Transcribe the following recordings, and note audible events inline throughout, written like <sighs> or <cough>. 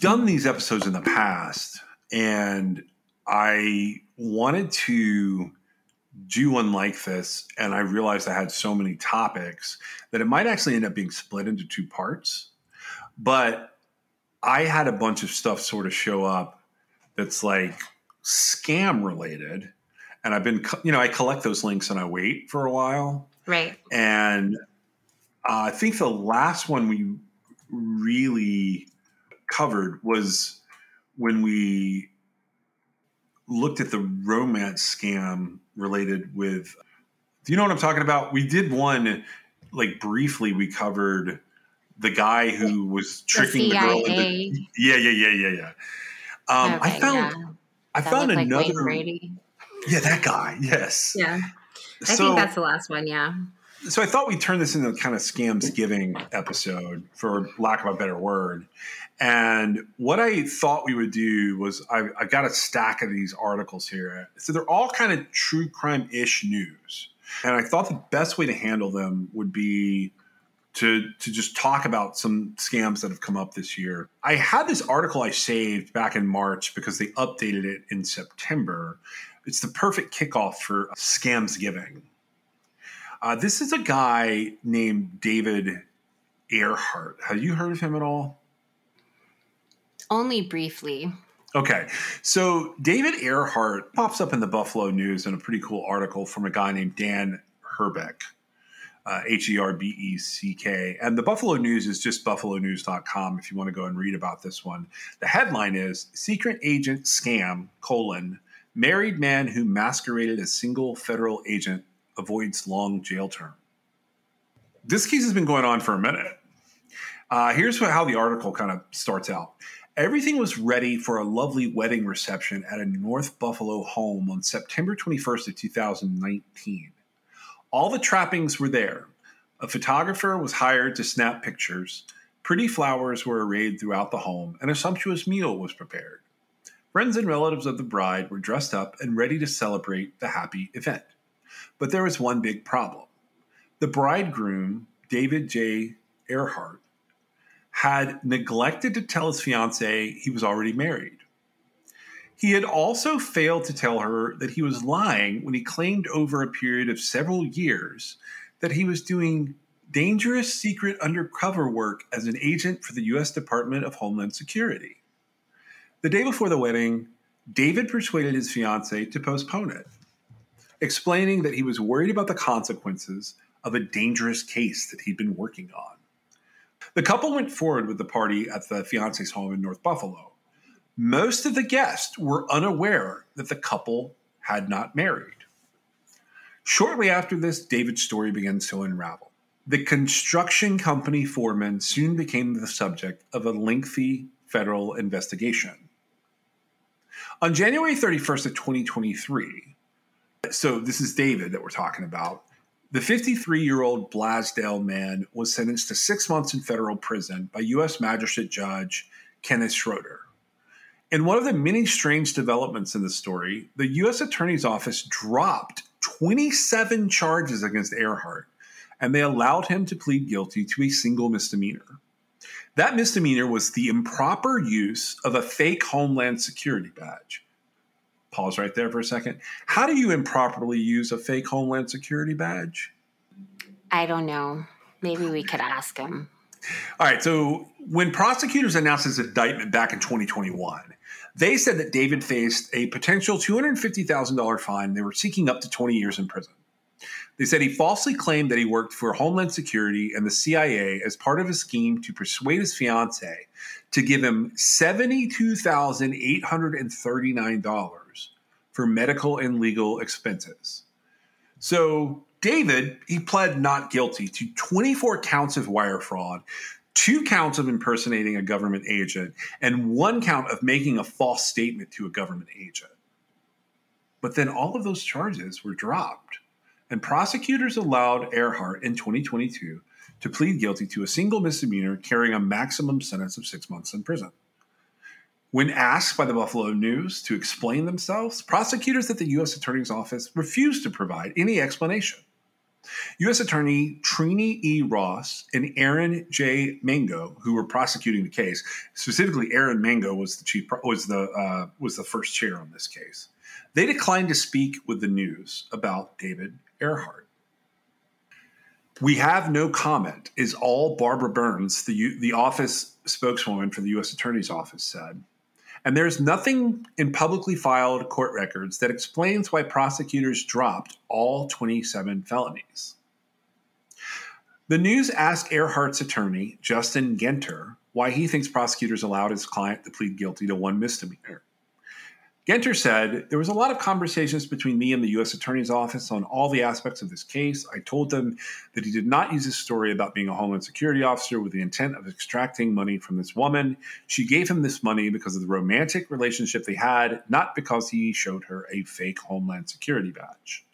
We've done these episodes in the past, and I wanted to do one like this, and I realized I had so many topics that it might actually end up being split into two parts. But I had a bunch of stuff sort of show up that's like scam related, and I've been you know I collect those links and I wait for a while. Right. And uh, I think the last one we really covered was when we looked at the romance scam related with. Do you know what I'm talking about? We did one like briefly. We covered the guy who was tricking the, girl. Into, yeah, yeah, yeah, yeah, yeah. Um, I found yeah. I found like another. Brady. yeah, that guy. Yes. Yeah. I so, think that's the last one. Yeah. So I thought we'd turn this into kind of Scamsgiving episode, for lack of a better word. And what I thought we would do was I, I've got a stack of these articles here. So they're all kind of true crime ish news. And I thought the best way to handle them would be to to just talk about some scams that have come up this year. I had this article I saved back in March because they updated it in September. It's the perfect kickoff for Scamsgiving. Uh, this is a guy named David Earhart. Have you heard of him at all? Only briefly. Okay, so David Earhart pops up in the Buffalo News in a pretty cool article from a guy named Dan Herbeck, uh, H E R B E C K. And the Buffalo News is just buffalonews.com if you want to go and read about this one. The headline is Secret Agent Scam, colon, married man who masqueraded as single federal agent avoids long jail term. This case has been going on for a minute. Uh, here's how the article kind of starts out. Everything was ready for a lovely wedding reception at a North Buffalo home on September 21st of 2019. All the trappings were there. A photographer was hired to snap pictures. Pretty flowers were arrayed throughout the home, and a sumptuous meal was prepared. Friends and relatives of the bride were dressed up and ready to celebrate the happy event. But there was one big problem. The bridegroom, David J. Earhart, had neglected to tell his fiancee he was already married. He had also failed to tell her that he was lying when he claimed over a period of several years that he was doing dangerous secret undercover work as an agent for the U.S. Department of Homeland Security. The day before the wedding, David persuaded his fiancee to postpone it, explaining that he was worried about the consequences of a dangerous case that he'd been working on. The couple went forward with the party at the fiance's home in North Buffalo. Most of the guests were unaware that the couple had not married. Shortly after this, David's story begins to unravel. The construction company foreman soon became the subject of a lengthy federal investigation. On January 31st of 2023, so this is David that we're talking about, the 53 year old Blasdell man was sentenced to six months in federal prison by U.S. Magistrate Judge Kenneth Schroeder. In one of the many strange developments in the story, the U.S. Attorney's Office dropped 27 charges against Earhart, and they allowed him to plead guilty to a single misdemeanor. That misdemeanor was the improper use of a fake Homeland Security badge. Pause right there for a second. How do you improperly use a fake Homeland Security badge? I don't know. Maybe we could ask him. All right, so when prosecutors announced his indictment back in 2021, they said that David faced a potential $250,000 fine. They were seeking up to 20 years in prison. They said he falsely claimed that he worked for Homeland Security and the CIA as part of a scheme to persuade his fiance to give him $72,839 for medical and legal expenses. So David, he pled not guilty to 24 counts of wire fraud, two counts of impersonating a government agent, and one count of making a false statement to a government agent. But then all of those charges were dropped, and prosecutors allowed Earhart in 2022 to plead guilty to a single misdemeanor carrying a maximum sentence of six months in prison. When asked by the Buffalo News to explain themselves, prosecutors at the U.S. Attorney's Office refused to provide any explanation. U.S. Attorney Trini E. Ross and Aaron J. Mango, who were prosecuting the case, specifically Aaron Mango was the chief was the uh, was the first chair on this case. They declined to speak with the news about David Earhart. We have no comment, is all Barbara Burns, the, the office spokeswoman for the U.S. Attorney's Office, said. And there's nothing in publicly filed court records that explains why prosecutors dropped all 27 felonies. The news asked Earhart's attorney, Justin Genter, why he thinks prosecutors allowed his client to plead guilty to one misdemeanor. Genter said, There was a lot of conversations between me and the U.S. Attorney's Office on all the aspects of this case. I told them that he did not use his story about being a Homeland Security officer with the intent of extracting money from this woman. She gave him this money because of the romantic relationship they had, not because he showed her a fake Homeland Security badge.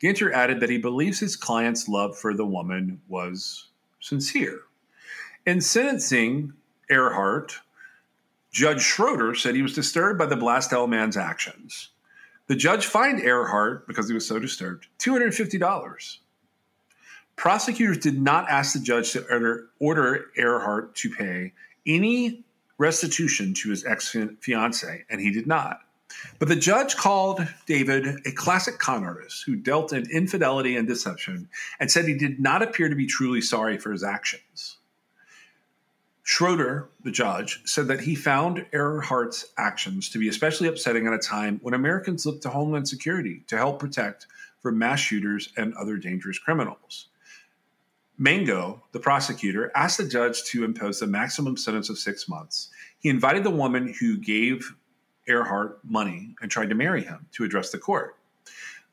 Genter added that he believes his client's love for the woman was sincere. In sentencing Earhart, Judge Schroeder said he was disturbed by the Blasdell man's actions. The judge fined Earhart, because he was so disturbed, $250. Prosecutors did not ask the judge to order, order Earhart to pay any restitution to his ex fiancee, and he did not. But the judge called David a classic con artist who dealt in infidelity and deception and said he did not appear to be truly sorry for his actions. Schroeder, the judge, said that he found Earhart's actions to be especially upsetting at a time when Americans look to Homeland Security to help protect from mass shooters and other dangerous criminals. Mango, the prosecutor, asked the judge to impose the maximum sentence of six months. He invited the woman who gave Earhart money and tried to marry him to address the court.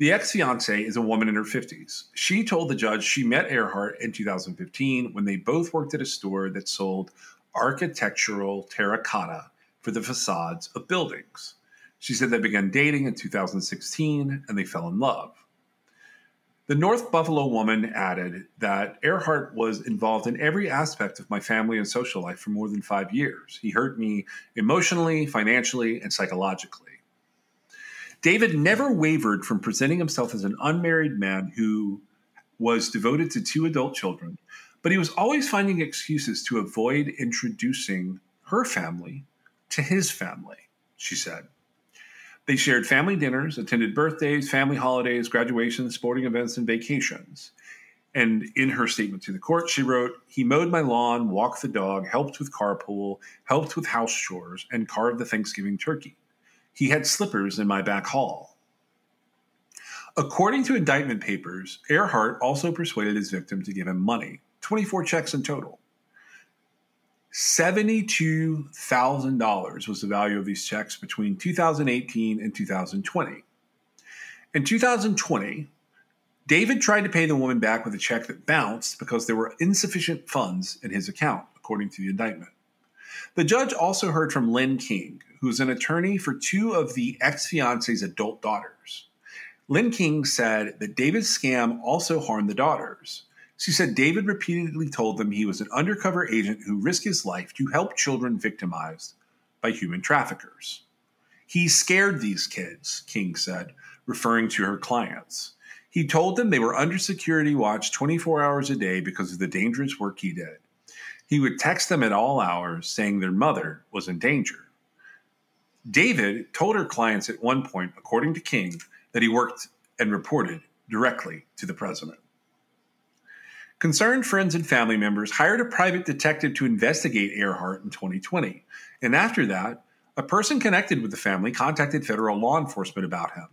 The ex fiancee is a woman in her 50s. She told the judge she met Earhart in 2015 when they both worked at a store that sold architectural terracotta for the facades of buildings. She said they began dating in 2016 and they fell in love. The North Buffalo woman added that Earhart was involved in every aspect of my family and social life for more than five years. He hurt me emotionally, financially, and psychologically. David never wavered from presenting himself as an unmarried man who was devoted to two adult children, but he was always finding excuses to avoid introducing her family to his family, she said. They shared family dinners, attended birthdays, family holidays, graduations, sporting events, and vacations. And in her statement to the court, she wrote, He mowed my lawn, walked the dog, helped with carpool, helped with house chores, and carved the Thanksgiving turkey. He had slippers in my back hall. According to indictment papers, Earhart also persuaded his victim to give him money 24 checks in total. $72,000 was the value of these checks between 2018 and 2020. In 2020, David tried to pay the woman back with a check that bounced because there were insufficient funds in his account, according to the indictment. The judge also heard from Lynn King, who's an attorney for two of the ex fiance's adult daughters. Lynn King said that David's scam also harmed the daughters. She said David repeatedly told them he was an undercover agent who risked his life to help children victimized by human traffickers. He scared these kids, King said, referring to her clients. He told them they were under security watch 24 hours a day because of the dangerous work he did. He would text them at all hours saying their mother was in danger. David told her clients at one point, according to King, that he worked and reported directly to the president. Concerned friends and family members hired a private detective to investigate Earhart in 2020. And after that, a person connected with the family contacted federal law enforcement about him.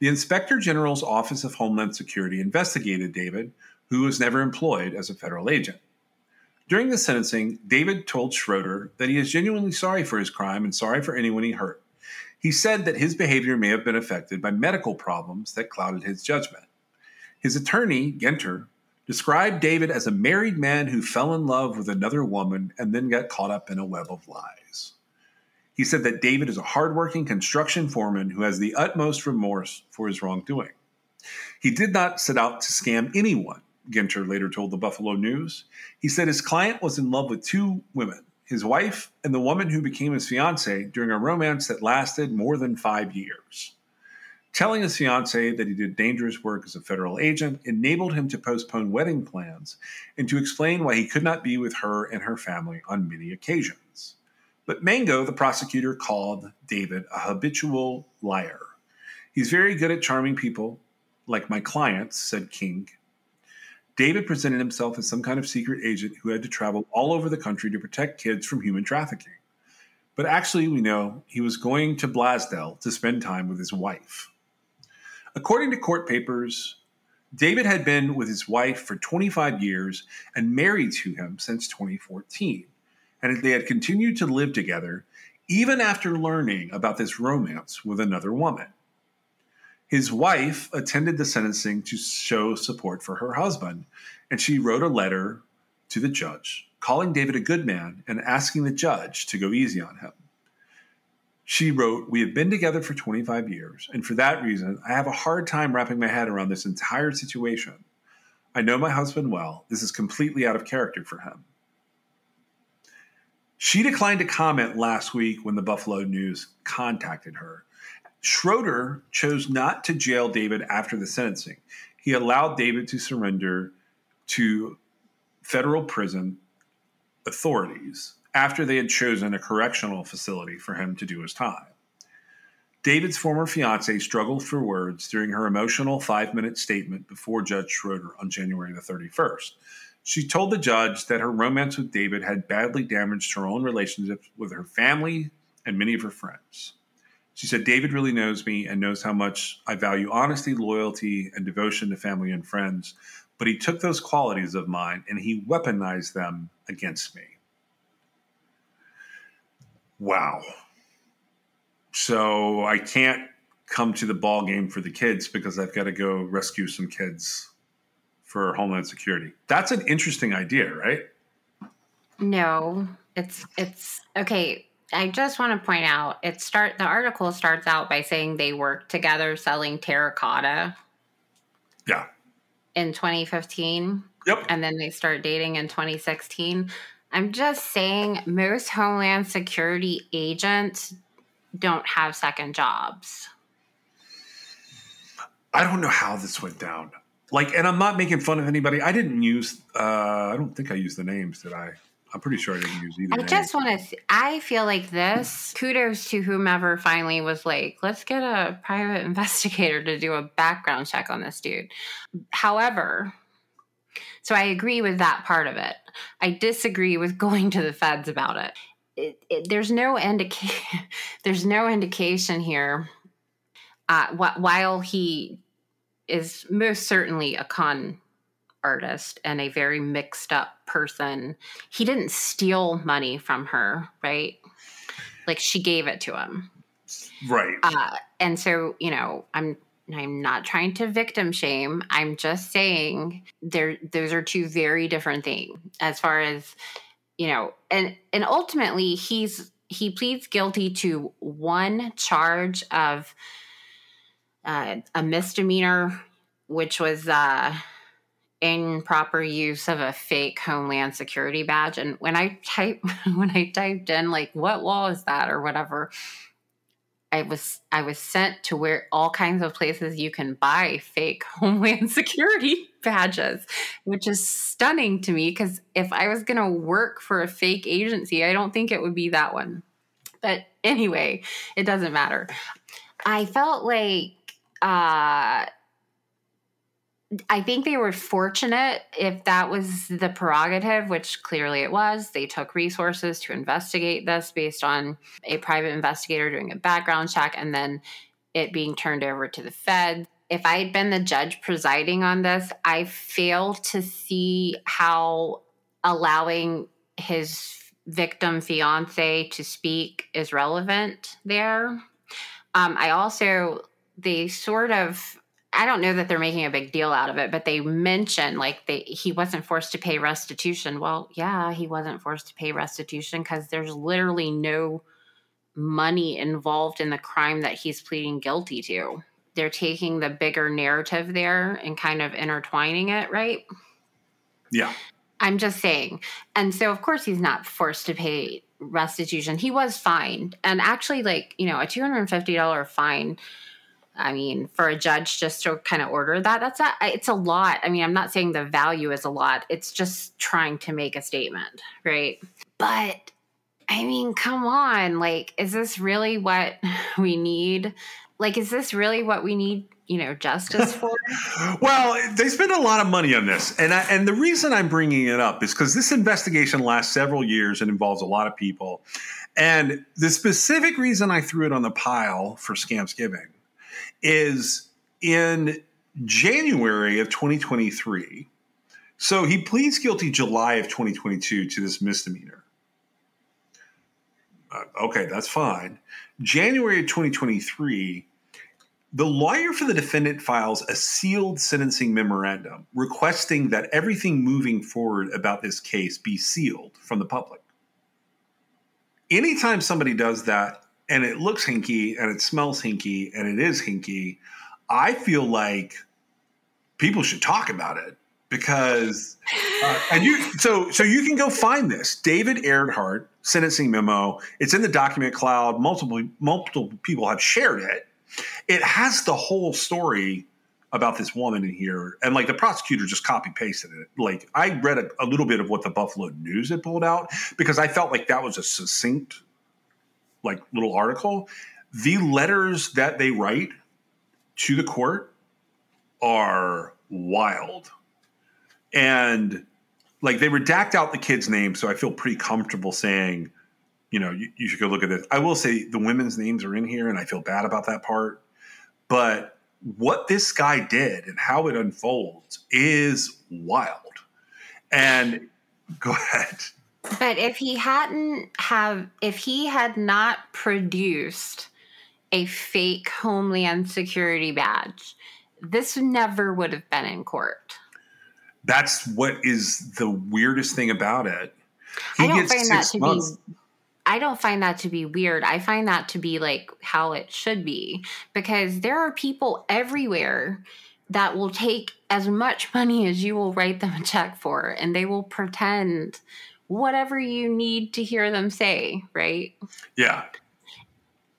The Inspector General's Office of Homeland Security investigated David, who was never employed as a federal agent. During the sentencing, David told Schroeder that he is genuinely sorry for his crime and sorry for anyone he hurt. He said that his behavior may have been affected by medical problems that clouded his judgment. His attorney, Genter, described David as a married man who fell in love with another woman and then got caught up in a web of lies. He said that David is a hardworking construction foreman who has the utmost remorse for his wrongdoing. He did not set out to scam anyone, Genter later told the Buffalo News. He said his client was in love with two women, his wife and the woman who became his fiancee during a romance that lasted more than five years. Telling his fiancee that he did dangerous work as a federal agent enabled him to postpone wedding plans and to explain why he could not be with her and her family on many occasions. But Mango, the prosecutor, called David a habitual liar. He's very good at charming people, like my clients, said King. David presented himself as some kind of secret agent who had to travel all over the country to protect kids from human trafficking. But actually, we know he was going to Blasdell to spend time with his wife. According to court papers, David had been with his wife for 25 years and married to him since 2014. And they had continued to live together even after learning about this romance with another woman. His wife attended the sentencing to show support for her husband, and she wrote a letter to the judge calling David a good man and asking the judge to go easy on him. She wrote, We have been together for 25 years, and for that reason, I have a hard time wrapping my head around this entire situation. I know my husband well. This is completely out of character for him. She declined to comment last week when the Buffalo News contacted her, Schroeder chose not to jail David after the sentencing. He allowed David to surrender to federal prison authorities after they had chosen a correctional facility for him to do his time. David's former fiancee struggled for words during her emotional five minute statement before Judge Schroeder on January the 31st. She told the judge that her romance with David had badly damaged her own relationships with her family and many of her friends. She said, David really knows me and knows how much I value honesty, loyalty, and devotion to family and friends. But he took those qualities of mine and he weaponized them against me. Wow. So I can't come to the ball game for the kids because I've got to go rescue some kids for Homeland Security. That's an interesting idea, right? No, it's it's okay. I just want to point out it start the article starts out by saying they worked together selling terracotta. Yeah. In 2015. Yep. And then they start dating in 2016. I'm just saying most Homeland Security agents don't have second jobs. I don't know how this went down. Like, and I'm not making fun of anybody. I didn't use. uh I don't think I used the names. Did I? I'm pretty sure I didn't use either. I name. just want to. Th- I feel like this. Kudos to whomever finally was like, let's get a private <laughs> investigator to do a background check on this dude. However, so I agree with that part of it. I disagree with <laughs> going to the feds about it. it, it there's no indication. <laughs> there's no indication here. Uh, wh- while he is most certainly a con artist and a very mixed up person. He didn't steal money from her, right? Like she gave it to him. Right. Uh, and so, you know, I'm I'm not trying to victim shame. I'm just saying there those are two very different things as far as you know, and and ultimately he's he pleads guilty to one charge of uh, a misdemeanor, which was uh, improper use of a fake homeland security badge. And when i type <laughs> when i typed in like what law is that or whatever i was i was sent to where all kinds of places you can buy fake <laughs> homeland security badges which is stunning to me because if i was going to work for a fake agency i don't think it would be that one. But anyway it doesn't matter. I felt like uh I think they were fortunate if that was the prerogative, which clearly it was. They took resources to investigate this based on a private investigator doing a background check and then it being turned over to the Fed. If I had been the judge presiding on this, I fail to see how allowing his victim fiance to speak is relevant there. Um, I also they sort of I don't know that they're making a big deal out of it, but they mention like they he wasn't forced to pay restitution. Well, yeah, he wasn't forced to pay restitution because there's literally no money involved in the crime that he's pleading guilty to. They're taking the bigger narrative there and kind of intertwining it, right? Yeah. I'm just saying. And so, of course, he's not forced to pay restitution. He was fined. And actually, like, you know, a $250 fine. I mean, for a judge just to kind of order that, that's a, it's a lot. I mean, I'm not saying the value is a lot. It's just trying to make a statement, right? But I mean, come on. Like, is this really what <laughs> we need? Like, is this really what we need, you know, justice <laughs> for? well, they spend a lot of money on this. And I, and the reason I'm bringing it up is because this investigation lasts several years and involves a lot of people. And the specific reason I threw it on the pile for Scamsgiving is in January of 2023. So he pleads guilty July of 2022 to this misdemeanor. Uh, okay, that's fine. January of 2023, the lawyer for the defendant files a sealed sentencing memorandum requesting that everything moving forward about this case be sealed from the public. Anytime somebody does that and it looks hinky and it smells hinky and it is hinky, I feel like people should talk about it because uh, and you so so you can go find this David Earhart sentencing memo. It's in the document cloud. Multiple multiple people have shared it. It has the whole story about this woman in here, and like the prosecutor just copy pasted it. Like I read a, a little bit of what the Buffalo News had pulled out because I felt like that was a succinct, like little article. The letters that they write to the court are wild and like they redact out the kid's name, so I feel pretty comfortable saying, you know, you, you should go look at this. I will say the women's names are in here, and I feel bad about that part. But what this guy did and how it unfolds is wild. And <laughs> go ahead. But if he hadn't have if he had not produced a fake Homeland Security badge, this never would have been in court that's what is the weirdest thing about it. He I don't find that to months. be. I don't find that to be weird. I find that to be like how it should be because there are people everywhere that will take as much money as you will write them a check for and they will pretend whatever you need to hear them say, right? Yeah.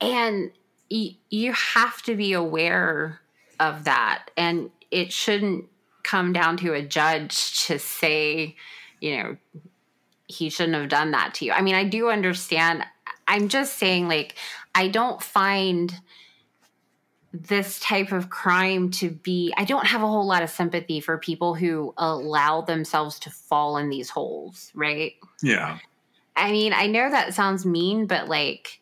And y- you have to be aware of that and it shouldn't come down to a judge to say, you know, he shouldn't have done that to you. I mean, I do understand. I'm just saying, like, I don't find this type of crime to be, I don't have a whole lot of sympathy for people who allow themselves to fall in these holes, right? Yeah. I mean, I know that sounds mean, but like,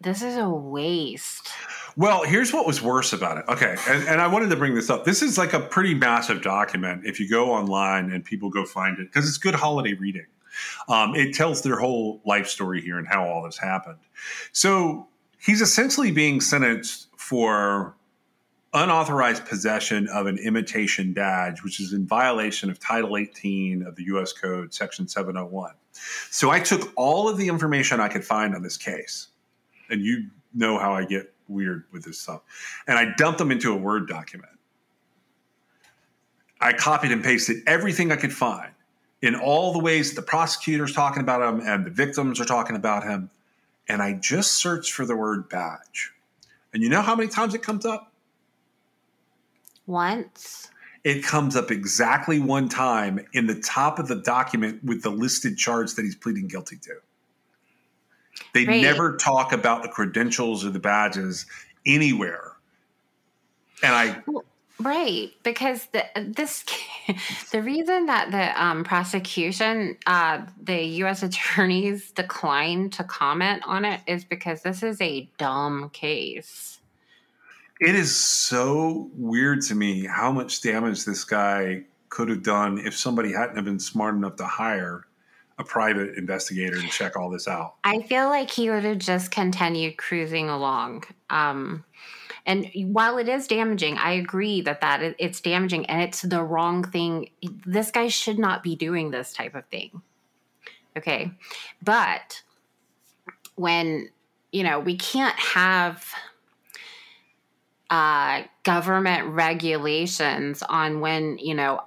this is a waste. Well, here's what was worse about it. Okay, and, and I wanted to bring this up. This is like a pretty massive document. If you go online and people go find it, because it's good holiday reading. Um, it tells their whole life story here and how all this happened. So he's essentially being sentenced for unauthorized possession of an imitation badge, which is in violation of Title 18 of the U.S. Code, Section 701. So I took all of the information I could find on this case, and you know how I get weird with this stuff. And I dumped them into a Word document. I copied and pasted everything I could find in all the ways the prosecutor's talking about him and the victims are talking about him. And I just searched for the word badge. And you know how many times it comes up? Once. It comes up exactly one time in the top of the document with the listed charge that he's pleading guilty to. They right. never talk about the credentials or the badges anywhere. And I Right, because the this <laughs> the reason that the um, prosecution, uh, the U.S. <laughs> attorneys declined to comment on it is because this is a dumb case. It is so weird to me how much damage this guy could have done if somebody hadn't have been smart enough to hire a private investigator to check all this out. I feel like he would have just continued cruising along. Um, and while it is damaging, I agree that that it's damaging and it's the wrong thing. This guy should not be doing this type of thing. Okay, but when you know we can't have uh, government regulations on when you know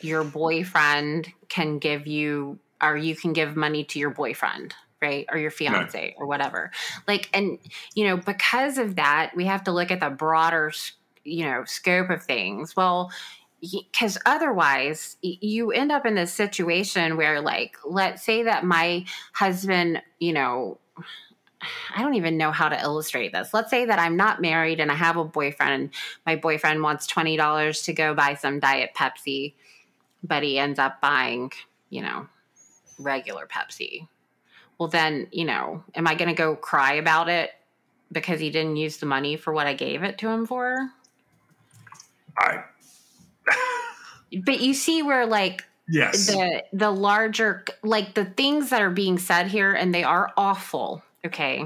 your boyfriend can give you or you can give money to your boyfriend right or your fiance right. or whatever like and you know because of that we have to look at the broader you know scope of things well because otherwise you end up in this situation where like let's say that my husband you know I don't even know how to illustrate this. Let's say that I'm not married and I have a boyfriend. My boyfriend wants $20 to go buy some Diet Pepsi, but he ends up buying, you know, regular Pepsi. Well, then, you know, am I going to go cry about it because he didn't use the money for what I gave it to him for? I. <laughs> but you see where, like, yes the the larger like the things that are being said here and they are awful Okay.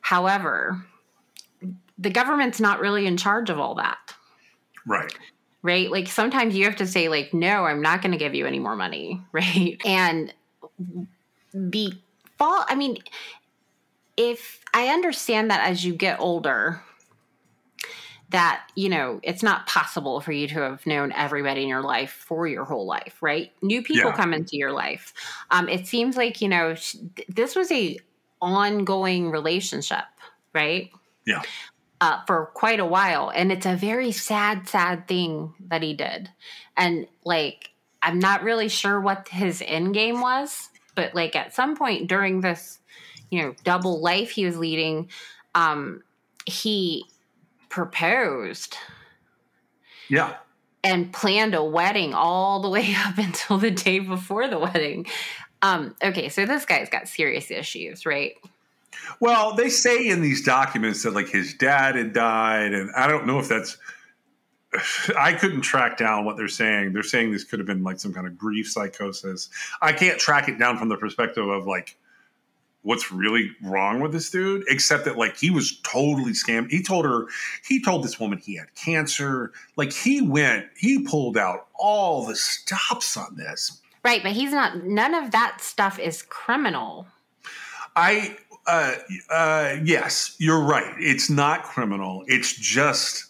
However, the government's not really in charge of all that. Right. Right? Like sometimes you have to say like no, I'm not going to give you any more money, <laughs> right? And be fall I mean if I understand that as you get older that you know it's not possible for you to have known everybody in your life for your whole life right new people yeah. come into your life um, it seems like you know this was a ongoing relationship, right? Yeah. Uh, for quite a while. And it's a very sad, sad thing that he did. And like, I'm not really sure what his end game was, but like at some point during this, you know, double life he was leading, um, he proposed. Yeah. And planned a wedding all the way <laughs> up until the day before the wedding. Um, okay, so this guy's got serious issues, right? Well, they say in these documents that like his dad had died, and I don't know if that's. <sighs> I couldn't track down what they're saying. They're saying this could have been like some kind of grief psychosis. I can't track it down from the perspective of like what's really wrong with this dude, except that like he was totally scammed. He told her, he told this woman he had cancer. Like he went, he pulled out all the stops on this Right, but he's not. None of that stuff is criminal. I, uh, uh, yes, you're right. It's not criminal. It's just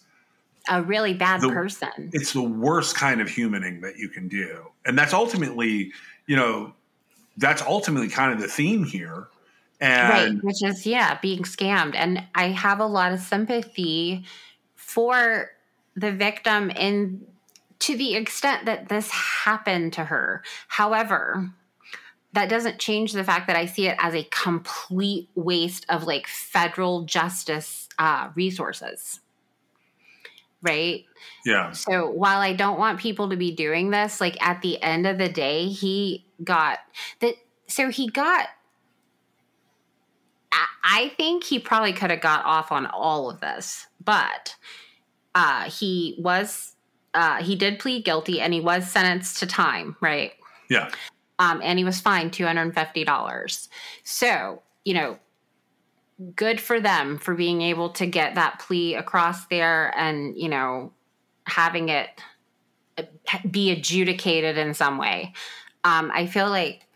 a really bad the, person. It's the worst kind of humaning that you can do, and that's ultimately, you know, that's ultimately kind of the theme here. And right, which is yeah, being scammed. And I have a lot of sympathy for the victim in to the extent that this happened to her. However, that doesn't change the fact that I see it as a complete waste of like federal justice uh, resources. Right? Yeah. So while I don't want people to be doing this, like at the end of the day, he got that. So he got. I think he probably could have got off on all of this, but uh, he was uh, he did plead guilty and he was sentenced to time, right? Yeah. Um, and he was fined $250. So, you know, good for them for being able to get that plea across there and, you know, having it uh, be adjudicated in some way. Um, I feel like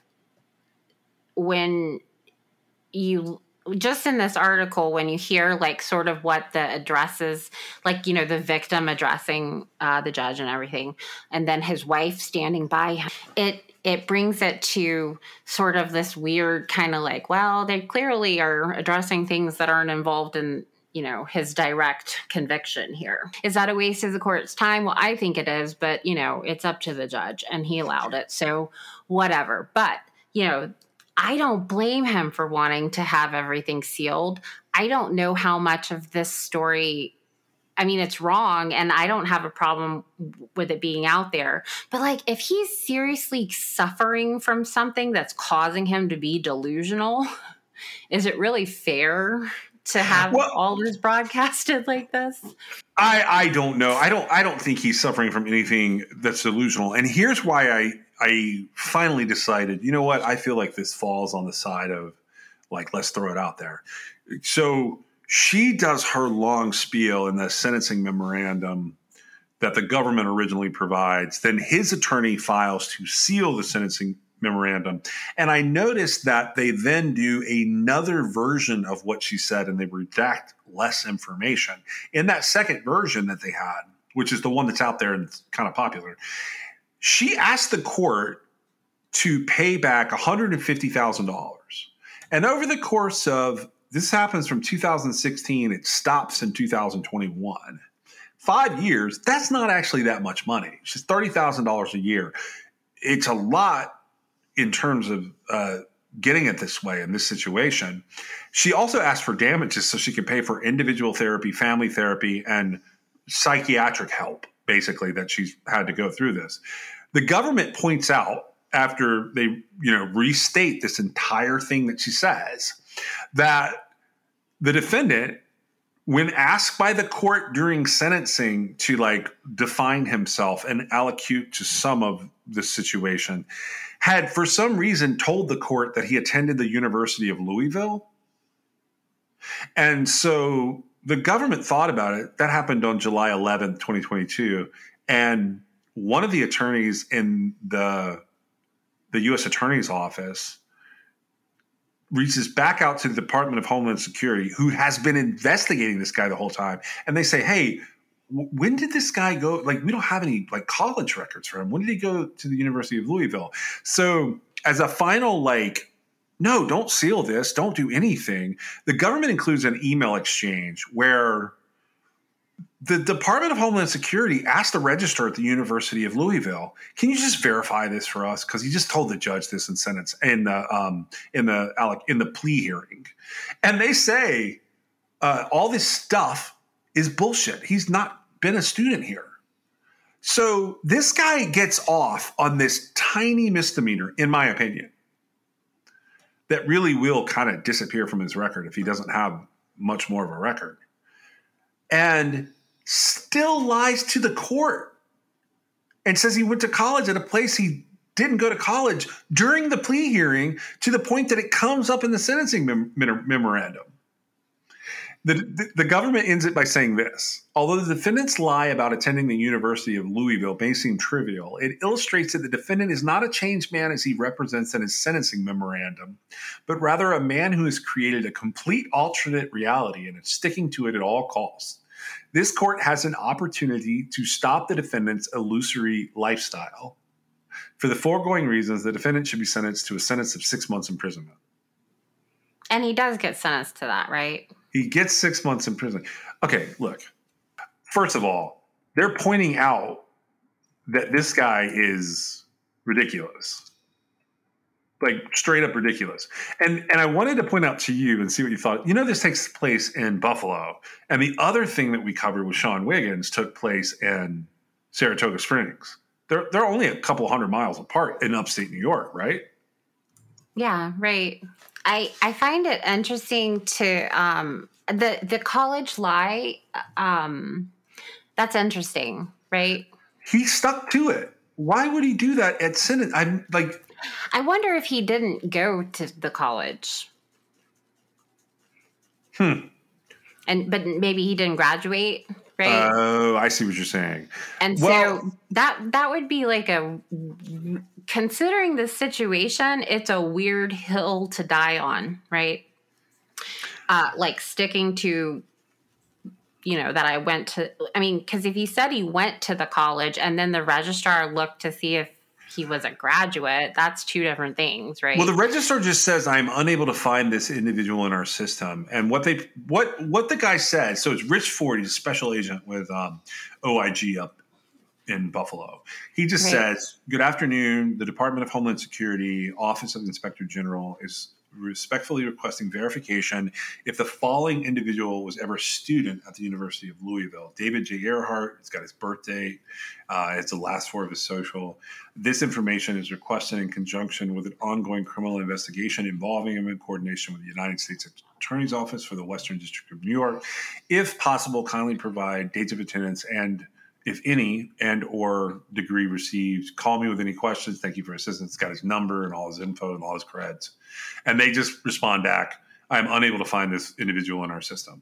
when you just in this article when you hear like sort of what the addresses like you know the victim addressing uh, the judge and everything and then his wife standing by him it it brings it to sort of this weird kind of like well they clearly are addressing things that aren't involved in you know his direct conviction here. Is that a waste of the court's time? Well i think it is but you know it's up to the judge and he allowed it so whatever. But you know I don't blame him for wanting to have everything sealed. I don't know how much of this story I mean, it's wrong, and I don't have a problem with it being out there. But, like, if he's seriously suffering from something that's causing him to be delusional, <laughs> is it really fair to have well, all this broadcasted <laughs> like this? I, I don't know. I don't I don't think he's suffering from anything that's delusional. And here's why I I finally decided, you know what? I feel like this falls on the side of like let's throw it out there. So she does her long spiel in the sentencing memorandum that the government originally provides. Then his attorney files to seal the sentencing memorandum. And I noticed that they then do another version of what she said and they redact less information. In that second version that they had, which is the one that's out there and kind of popular, she asked the court to pay back $150,000. And over the course of this happens from 2016, it stops in 2021. Five years, that's not actually that much money. It's just $30,000 a year. It's a lot in terms of uh, getting it this way in this situation. She also asked for damages so she could pay for individual therapy, family therapy, and psychiatric help, basically, that she's had to go through this. The government points out after they, you know, restate this entire thing that she says that the defendant when asked by the court during sentencing to like define himself and allocute to some of the situation had for some reason told the court that he attended the University of Louisville. And so the government thought about it. That happened on July 11th, 2022. And one of the attorneys in the the US Attorney's Office reaches back out to the Department of Homeland Security, who has been investigating this guy the whole time, and they say, "Hey, when did this guy go? Like, we don't have any like college records for him. When did he go to the University of Louisville? So, as a final like, no, don't seal this, don't do anything. The government includes an email exchange where the Department of Homeland Security asked the register at the University of Louisville, "Can you just verify this for us?" Because he just told the judge this in sentence in the um, in the in the plea hearing, and they say uh, all this stuff is bullshit. He's not been a student here. So this guy gets off on this tiny misdemeanor, in my opinion, that really will kind of disappear from his record if he doesn't have much more of a record. And still lies to the court and says he went to college at a place he didn't go to college during the plea hearing to the point that it comes up in the sentencing mem- memorandum. The, the, government ends it by saying this Although the defendant's lie about attending the University of Louisville may seem trivial, it illustrates that the defendant is not a changed man as he represents in his sentencing memorandum, but rather a man who has created a complete alternate reality and is sticking to it at all costs. This court has an opportunity to stop the defendant's illusory lifestyle. For the foregoing reasons, the defendant should be sentenced to a sentence of six months imprisonment. And he does get sentenced to that, right? He gets six months in prison. Okay, look. First of all, they're pointing out that this guy is ridiculous. Like straight up ridiculous. And and I wanted to point out to you and see what you thought. You know, this takes place in Buffalo. And the other thing that we covered with Sean Wiggins took place in Saratoga Springs. They're they're only a couple hundred miles apart in upstate New York, right? Yeah, right. I I find it interesting to um, the the college lie. Um, that's interesting, right? He stuck to it. Why would he do that at Senate? I'm like. I wonder if he didn't go to the college. Hmm. And but maybe he didn't graduate right? Oh, I see what you're saying. And well, so that that would be like a considering the situation, it's a weird hill to die on, right? Uh, like sticking to you know that I went to I mean cuz if he said he went to the college and then the registrar looked to see if he was a graduate, that's two different things, right? Well, the registrar just says I'm unable to find this individual in our system, and what they what what the guy said. So it's Rich Ford, he's a special agent with um, OIG up in Buffalo. He just right. says, "Good afternoon. The Department of Homeland Security, Office of the Inspector General, is respectfully requesting verification if the following individual was ever a student at the University of Louisville. David J. Earhart, it's got his birthday, uh, it's the last four of his social. This information is requested in conjunction with an ongoing criminal investigation involving him in coordination with the United States Attorney's Office for the Western District of New York. If possible, kindly provide dates of attendance and if any, and or degree received. Call me with any questions. Thank you for assistance. Got his number and all his info and all his creds. And they just respond back, I'm unable to find this individual in our system.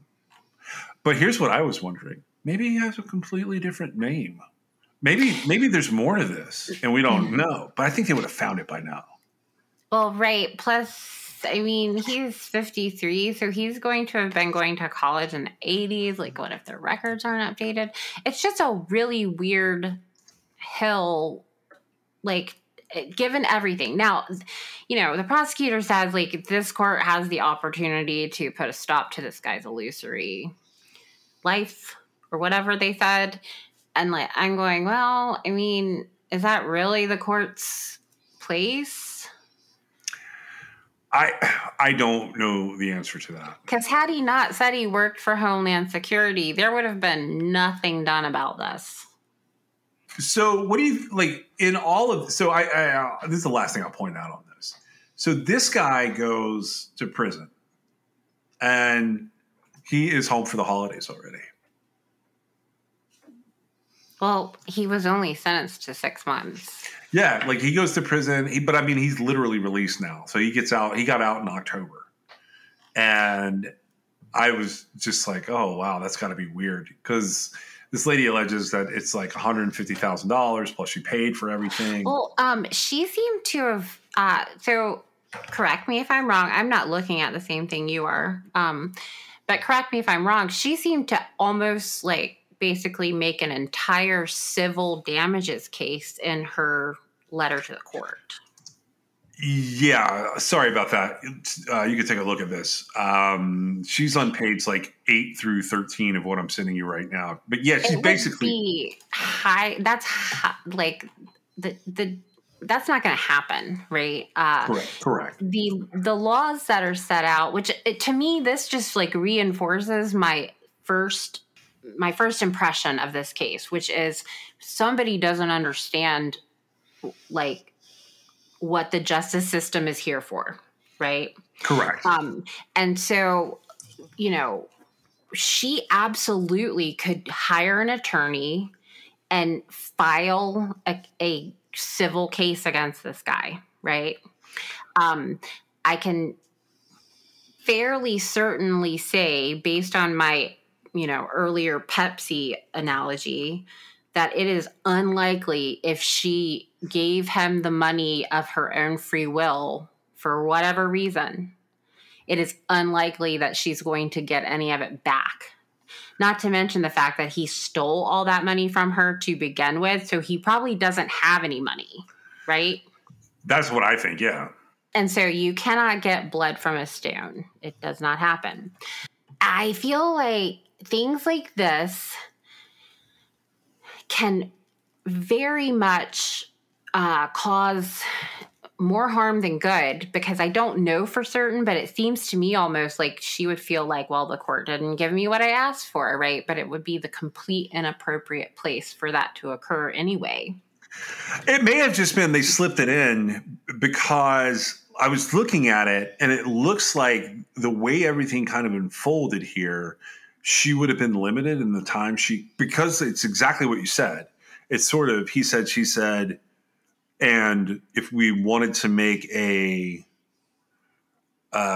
But here's what I was wondering. Maybe he has a completely different name. Maybe maybe there's more to this and we don't mm-hmm. know. But I think they would have found it by now. Well, right. Plus I mean, he's 53, so he's going to have been going to college in the 80s. Like, what if their records aren't updated? It's just a really weird hill, like, eh, given everything. Now, you know, the prosecutor says, like, this court has the opportunity to put a stop to this guy's illusory life or whatever they said. And, like, I'm going, well, I mean, is that really the court's place? I I don't know the answer to that. Because had he not said he worked for Homeland Security, there would have been nothing done about this. So what do you like in all of? So I, I uh, this is the last thing I'll point out on this. So this guy goes to prison, and he is home for the holidays already. Well, he was only sentenced to six months. Yeah, like he goes to prison, he, but I mean, he's literally released now. So he gets out. He got out in October, and I was just like, oh wow, that's got to be weird because this lady alleges that it's like one hundred fifty thousand dollars plus she paid for everything. Well, um, she seemed to have. Uh, so correct me if I'm wrong. I'm not looking at the same thing you are. Um, but correct me if I'm wrong. She seemed to almost like basically make an entire civil damages case in her letter to the court. Yeah, sorry about that. Uh, you can take a look at this. Um, she's on page like eight through thirteen of what I'm sending you right now. But yeah, she's basically high. That's high, like the the that's not going to happen, right? Uh, correct. Correct. The the laws that are set out, which it, to me, this just like reinforces my first my first impression of this case, which is somebody doesn't understand like what the justice system is here for, right? Correct. Um, and so, you know, she absolutely could hire an attorney and file a, a civil case against this guy, right? Um, I can fairly certainly say, based on my you know, earlier Pepsi analogy that it is unlikely if she gave him the money of her own free will for whatever reason, it is unlikely that she's going to get any of it back. Not to mention the fact that he stole all that money from her to begin with, so he probably doesn't have any money, right? That's what I think, yeah. And so you cannot get blood from a stone. It does not happen. I feel like things like this can very much uh, cause more harm than good because I don't know for certain, but it seems to me almost like she would feel like, well, the court didn't give me what I asked for, right? But it would be the complete inappropriate place for that to occur anyway. It may have just been they slipped it in because I was looking at it and it looks like the way everything kind of unfolded here she would have been limited in the time she because it's exactly what you said. It's sort of he said, she said, and if we wanted to make a,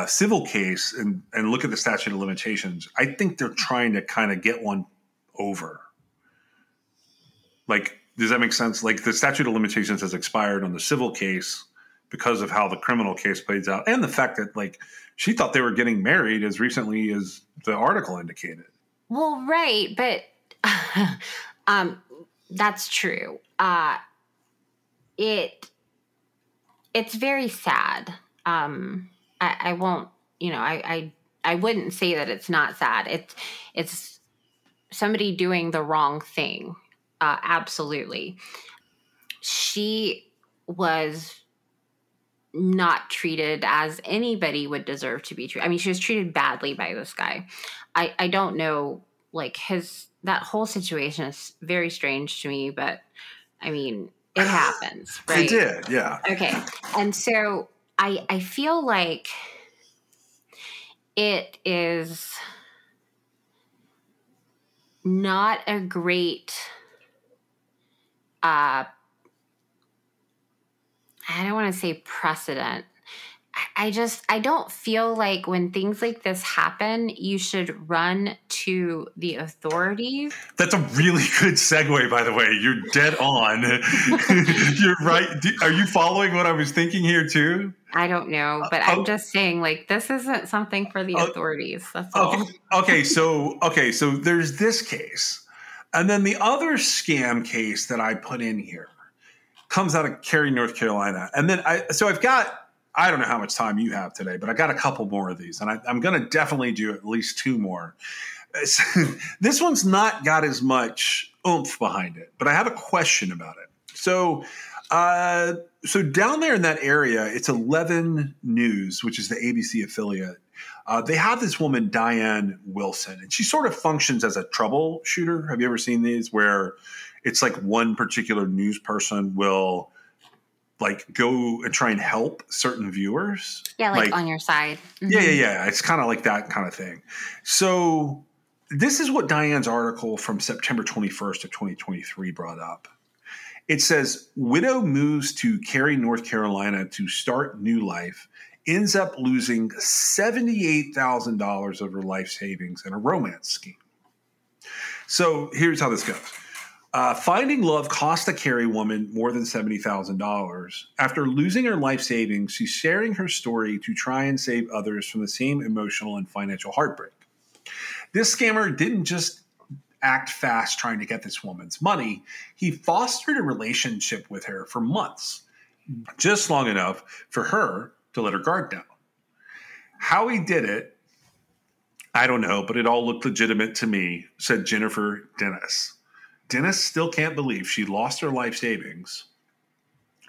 civil case and and look at the statute of limitations, I think they're trying to kind of get one over. Like, does that make sense? Like the statute of limitations has expired on the civil case because of how the criminal case plays out, and the fact that like she thought they were getting married as recently as the article indicated. Well, right, but <laughs> um, that's true. Uh, it it's very sad. Um, I, I won't, you know, I, I I wouldn't say that it's not sad. It's it's somebody doing the wrong thing. Uh, absolutely. She was not treated as anybody would deserve to be treated. I mean, she was treated badly by this guy. I I don't know like his that whole situation is very strange to me, but I mean, it <sighs> happens, right? It did, yeah. Okay. And so I I feel like it is not a great uh I don't want to say precedent. I just I don't feel like when things like this happen, you should run to the authorities. That's a really good segue, by the way. You're dead on. <laughs> You're right. Are you following what I was thinking here too? I don't know, but uh, I'm just saying, like, this isn't something for the uh, authorities. That's all. Okay, okay, so okay, so there's this case, and then the other scam case that I put in here comes out of Cary, North Carolina, and then I so I've got I don't know how much time you have today, but I got a couple more of these, and I, am going to definitely do at least two more. <laughs> this one's not got as much oomph behind it, but I have a question about it. So, uh, so down there in that area, it's 11 News, which is the ABC affiliate. Uh, they have this woman, Diane Wilson, and she sort of functions as a troubleshooter. Have you ever seen these where it's like one particular news person will like go and try and help certain viewers. Yeah, like, like on your side. Mm-hmm. Yeah, yeah, yeah. It's kind of like that kind of thing. So this is what Diane's article from September 21st of 2023 brought up. It says widow moves to Cary, North Carolina to start new life, ends up losing $78,000 of her life savings in a romance scheme. So here's how this goes. Uh, finding love cost a Cary woman more than $70,000. After losing her life savings, she's sharing her story to try and save others from the same emotional and financial heartbreak. This scammer didn't just act fast trying to get this woman's money, he fostered a relationship with her for months, just long enough for her to let her guard down. How he did it, I don't know, but it all looked legitimate to me, said Jennifer Dennis. Dennis still can't believe she lost her life savings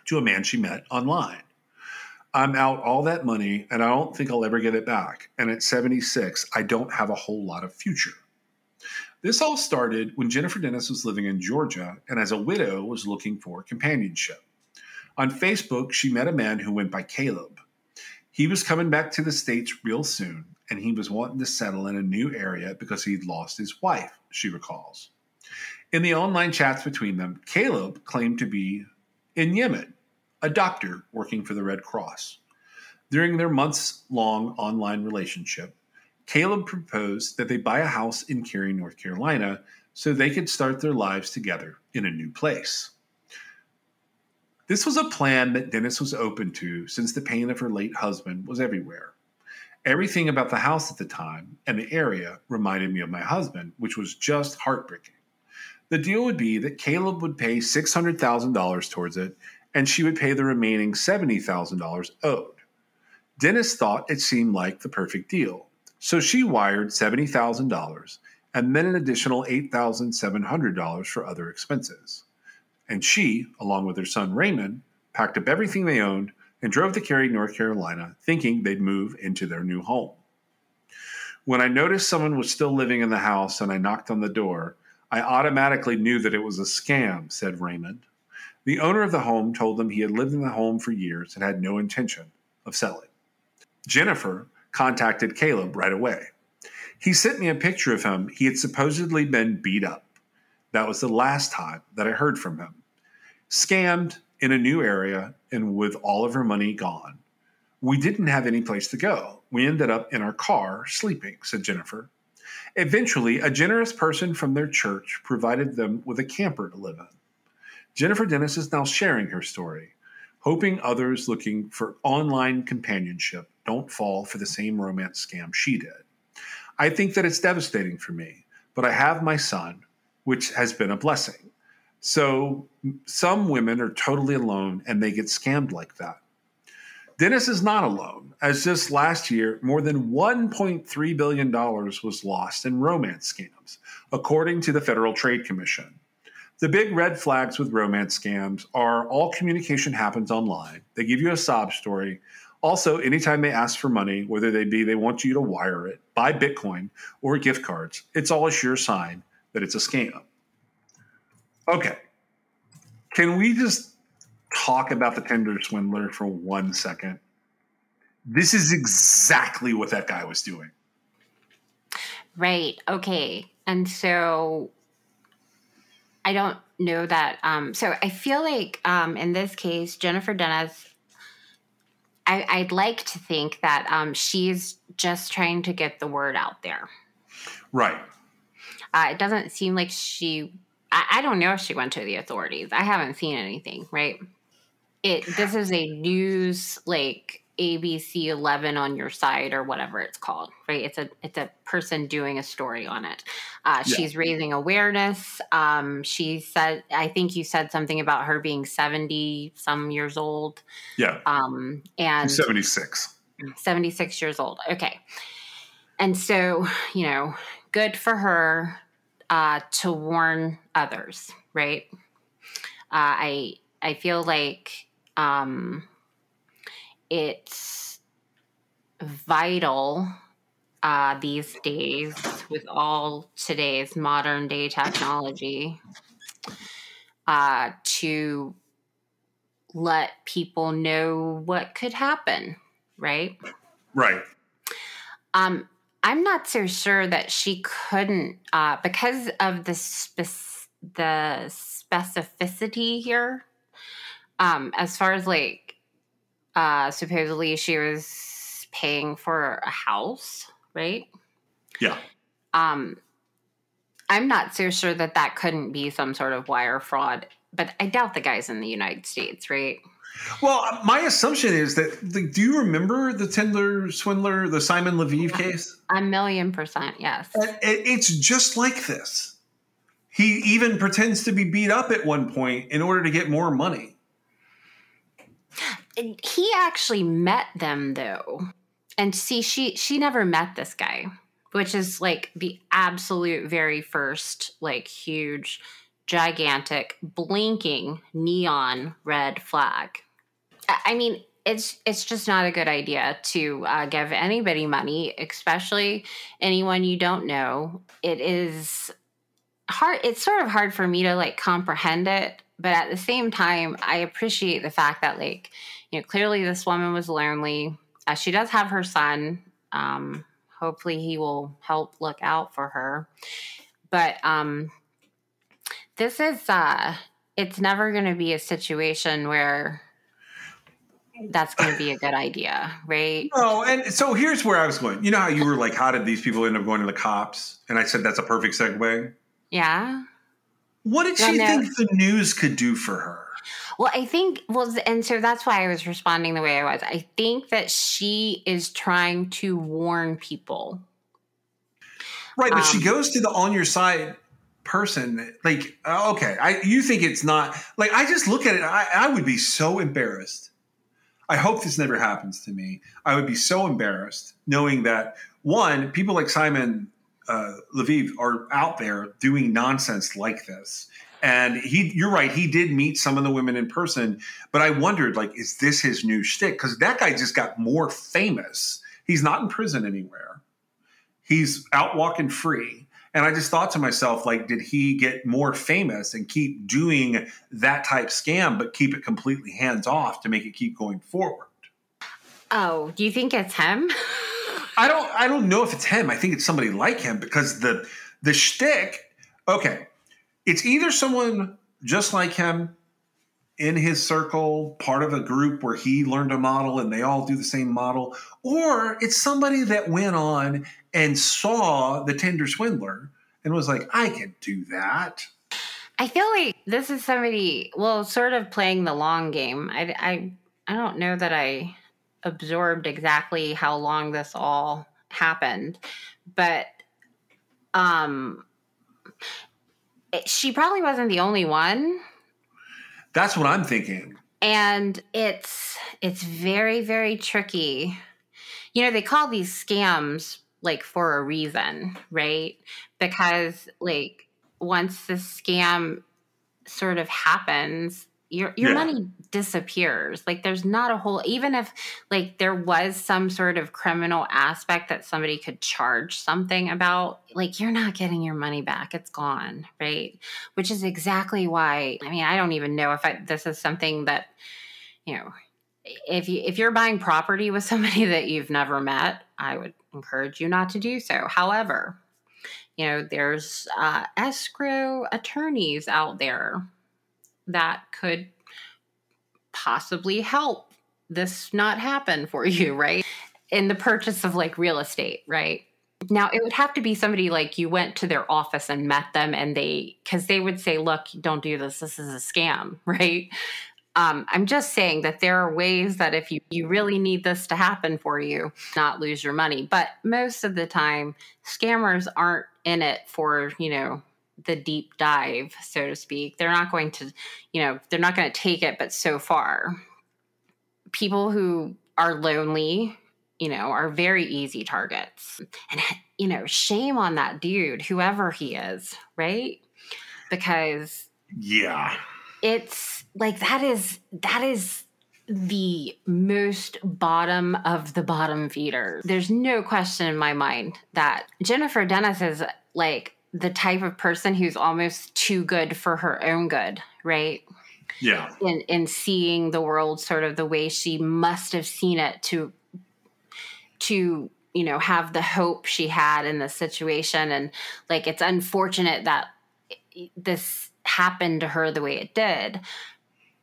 to a man she met online. I'm out all that money and I don't think I'll ever get it back. And at 76, I don't have a whole lot of future. This all started when Jennifer Dennis was living in Georgia and as a widow was looking for companionship. On Facebook, she met a man who went by Caleb. He was coming back to the States real soon and he was wanting to settle in a new area because he'd lost his wife, she recalls. In the online chats between them, Caleb claimed to be in Yemen, a doctor working for the Red Cross. During their months long online relationship, Caleb proposed that they buy a house in Cary, North Carolina, so they could start their lives together in a new place. This was a plan that Dennis was open to since the pain of her late husband was everywhere. Everything about the house at the time and the area reminded me of my husband, which was just heartbreaking. The deal would be that Caleb would pay $600,000 towards it, and she would pay the remaining $70,000 owed. Dennis thought it seemed like the perfect deal, so she wired $70,000 and then an additional $8,700 for other expenses. And she, along with her son Raymond, packed up everything they owned and drove to Cary, North Carolina, thinking they'd move into their new home. When I noticed someone was still living in the house and I knocked on the door, I automatically knew that it was a scam, said Raymond. The owner of the home told them he had lived in the home for years and had no intention of selling. Jennifer contacted Caleb right away. He sent me a picture of him. He had supposedly been beat up. That was the last time that I heard from him. Scammed in a new area and with all of her money gone. We didn't have any place to go. We ended up in our car sleeping, said Jennifer. Eventually, a generous person from their church provided them with a camper to live in. Jennifer Dennis is now sharing her story, hoping others looking for online companionship don't fall for the same romance scam she did. I think that it's devastating for me, but I have my son, which has been a blessing. So some women are totally alone and they get scammed like that. Dennis is not alone, as just last year, more than $1.3 billion was lost in romance scams, according to the Federal Trade Commission. The big red flags with romance scams are all communication happens online. They give you a sob story. Also, anytime they ask for money, whether they be they want you to wire it, buy Bitcoin, or gift cards, it's all a sure sign that it's a scam. Okay. Can we just talk about the Tinder swindler for one second? This is exactly what that guy was doing. Right. Okay. And so I don't know that. Um, so I feel like um, in this case, Jennifer Dennis, I, would like to think that um, she's just trying to get the word out there. Right. Uh, it doesn't seem like she. I, I don't know if she went to the authorities. I haven't seen anything. Right. It. This is a news like ABC 11 on your side or whatever it's called, right? It's a it's a person doing a story on it. Uh, yeah. She's raising awareness. Um, she said, I think you said something about her being 70 some years old. Yeah. Um, and 76. 76 years old. Okay. And so, you know, good for her uh, to warn others, right? Uh, I I feel like um, it's vital uh, these days with all today's modern day technology uh, to let people know what could happen, right? Right. Um, I'm not so sure that she couldn't uh, because of the the specificity here. Um, as far as like uh, supposedly she was paying for a house, right? Yeah. Um, I'm not so sure that that couldn't be some sort of wire fraud, but I doubt the guy's in the United States, right? Well, my assumption is that. Like, do you remember the Tinder swindler, the Simon Leviev case? A million percent, yes. It's just like this. He even pretends to be beat up at one point in order to get more money he actually met them though. And see she she never met this guy which is like the absolute very first like huge gigantic blinking neon red flag. I mean it's it's just not a good idea to uh, give anybody money especially anyone you don't know. It is hard it's sort of hard for me to like comprehend it but at the same time i appreciate the fact that like you know, clearly this woman was lonely. Uh, she does have her son. Um, hopefully, he will help look out for her. But um, this is, uh, it's never going to be a situation where that's going to be a good idea, right? Oh, and so here's where I was going. You know how you were like, how did these people end up going to the cops? And I said that's a perfect segue. Yeah. What did she think the news could do for her? Well, I think well, and so that's why I was responding the way I was. I think that she is trying to warn people. Right, but um, she goes to the on your side person. Like, uh, okay, I you think it's not like I just look at it. I, I would be so embarrassed. I hope this never happens to me. I would be so embarrassed knowing that one, people like Simon uh, Leviev are out there doing nonsense like this and he, you're right, he did meet some of the women in person, but I wondered, like, is this his new shtick? Because that guy just got more famous. He's not in prison anywhere. He's out walking free. And I just thought to myself, like, did he get more famous and keep doing that type scam, but keep it completely hands off to make it keep going forward? Oh, do you think it's him? <laughs> I don't. I don't know if it's him. I think it's somebody like him because the the shtick. Okay, it's either someone just like him in his circle, part of a group where he learned a model and they all do the same model, or it's somebody that went on and saw the Tinder swindler and was like, I can do that. I feel like this is somebody, well, sort of playing the long game. I, I, I don't know that I absorbed exactly how long this all happened, but um, she probably wasn't the only one. That's what I'm thinking. And it's it's very very tricky. You know, they call these scams like for a reason, right? Because like once the scam sort of happens, your your yeah. money disappears. Like there's not a whole even if like there was some sort of criminal aspect that somebody could charge something about like you're not getting your money back. It's gone right? Which is exactly why i mean i don't even know if I, this is something that you know if you if you're buying property with somebody <laughs> that you've never met i would encourage you not to do so. However you know, there's uh, escrow attorneys out there that could possibly help this not happen for you, right? In the purchase of like real estate, right? Now, it would have to be somebody like you went to their office and met them, and they, because they would say, Look, don't do this. This is a scam, <laughs> right? Um, I'm just saying that there are ways that if you, you really need this to happen for you, not lose your money. But most of the time, scammers aren't in it for, you know, the deep dive, so to speak. They're not going to, you know, they're not going to take it, but so far. People who are lonely, you know, are very easy targets. And, you know, shame on that dude, whoever he is, right? Because. Yeah. It's like that is, that is the most bottom of the bottom feeder. There's no question in my mind that Jennifer Dennis is like the type of person who's almost too good for her own good, right? Yeah. In in seeing the world sort of the way she must have seen it to to you know have the hope she had in the situation and like it's unfortunate that this happened to her the way it did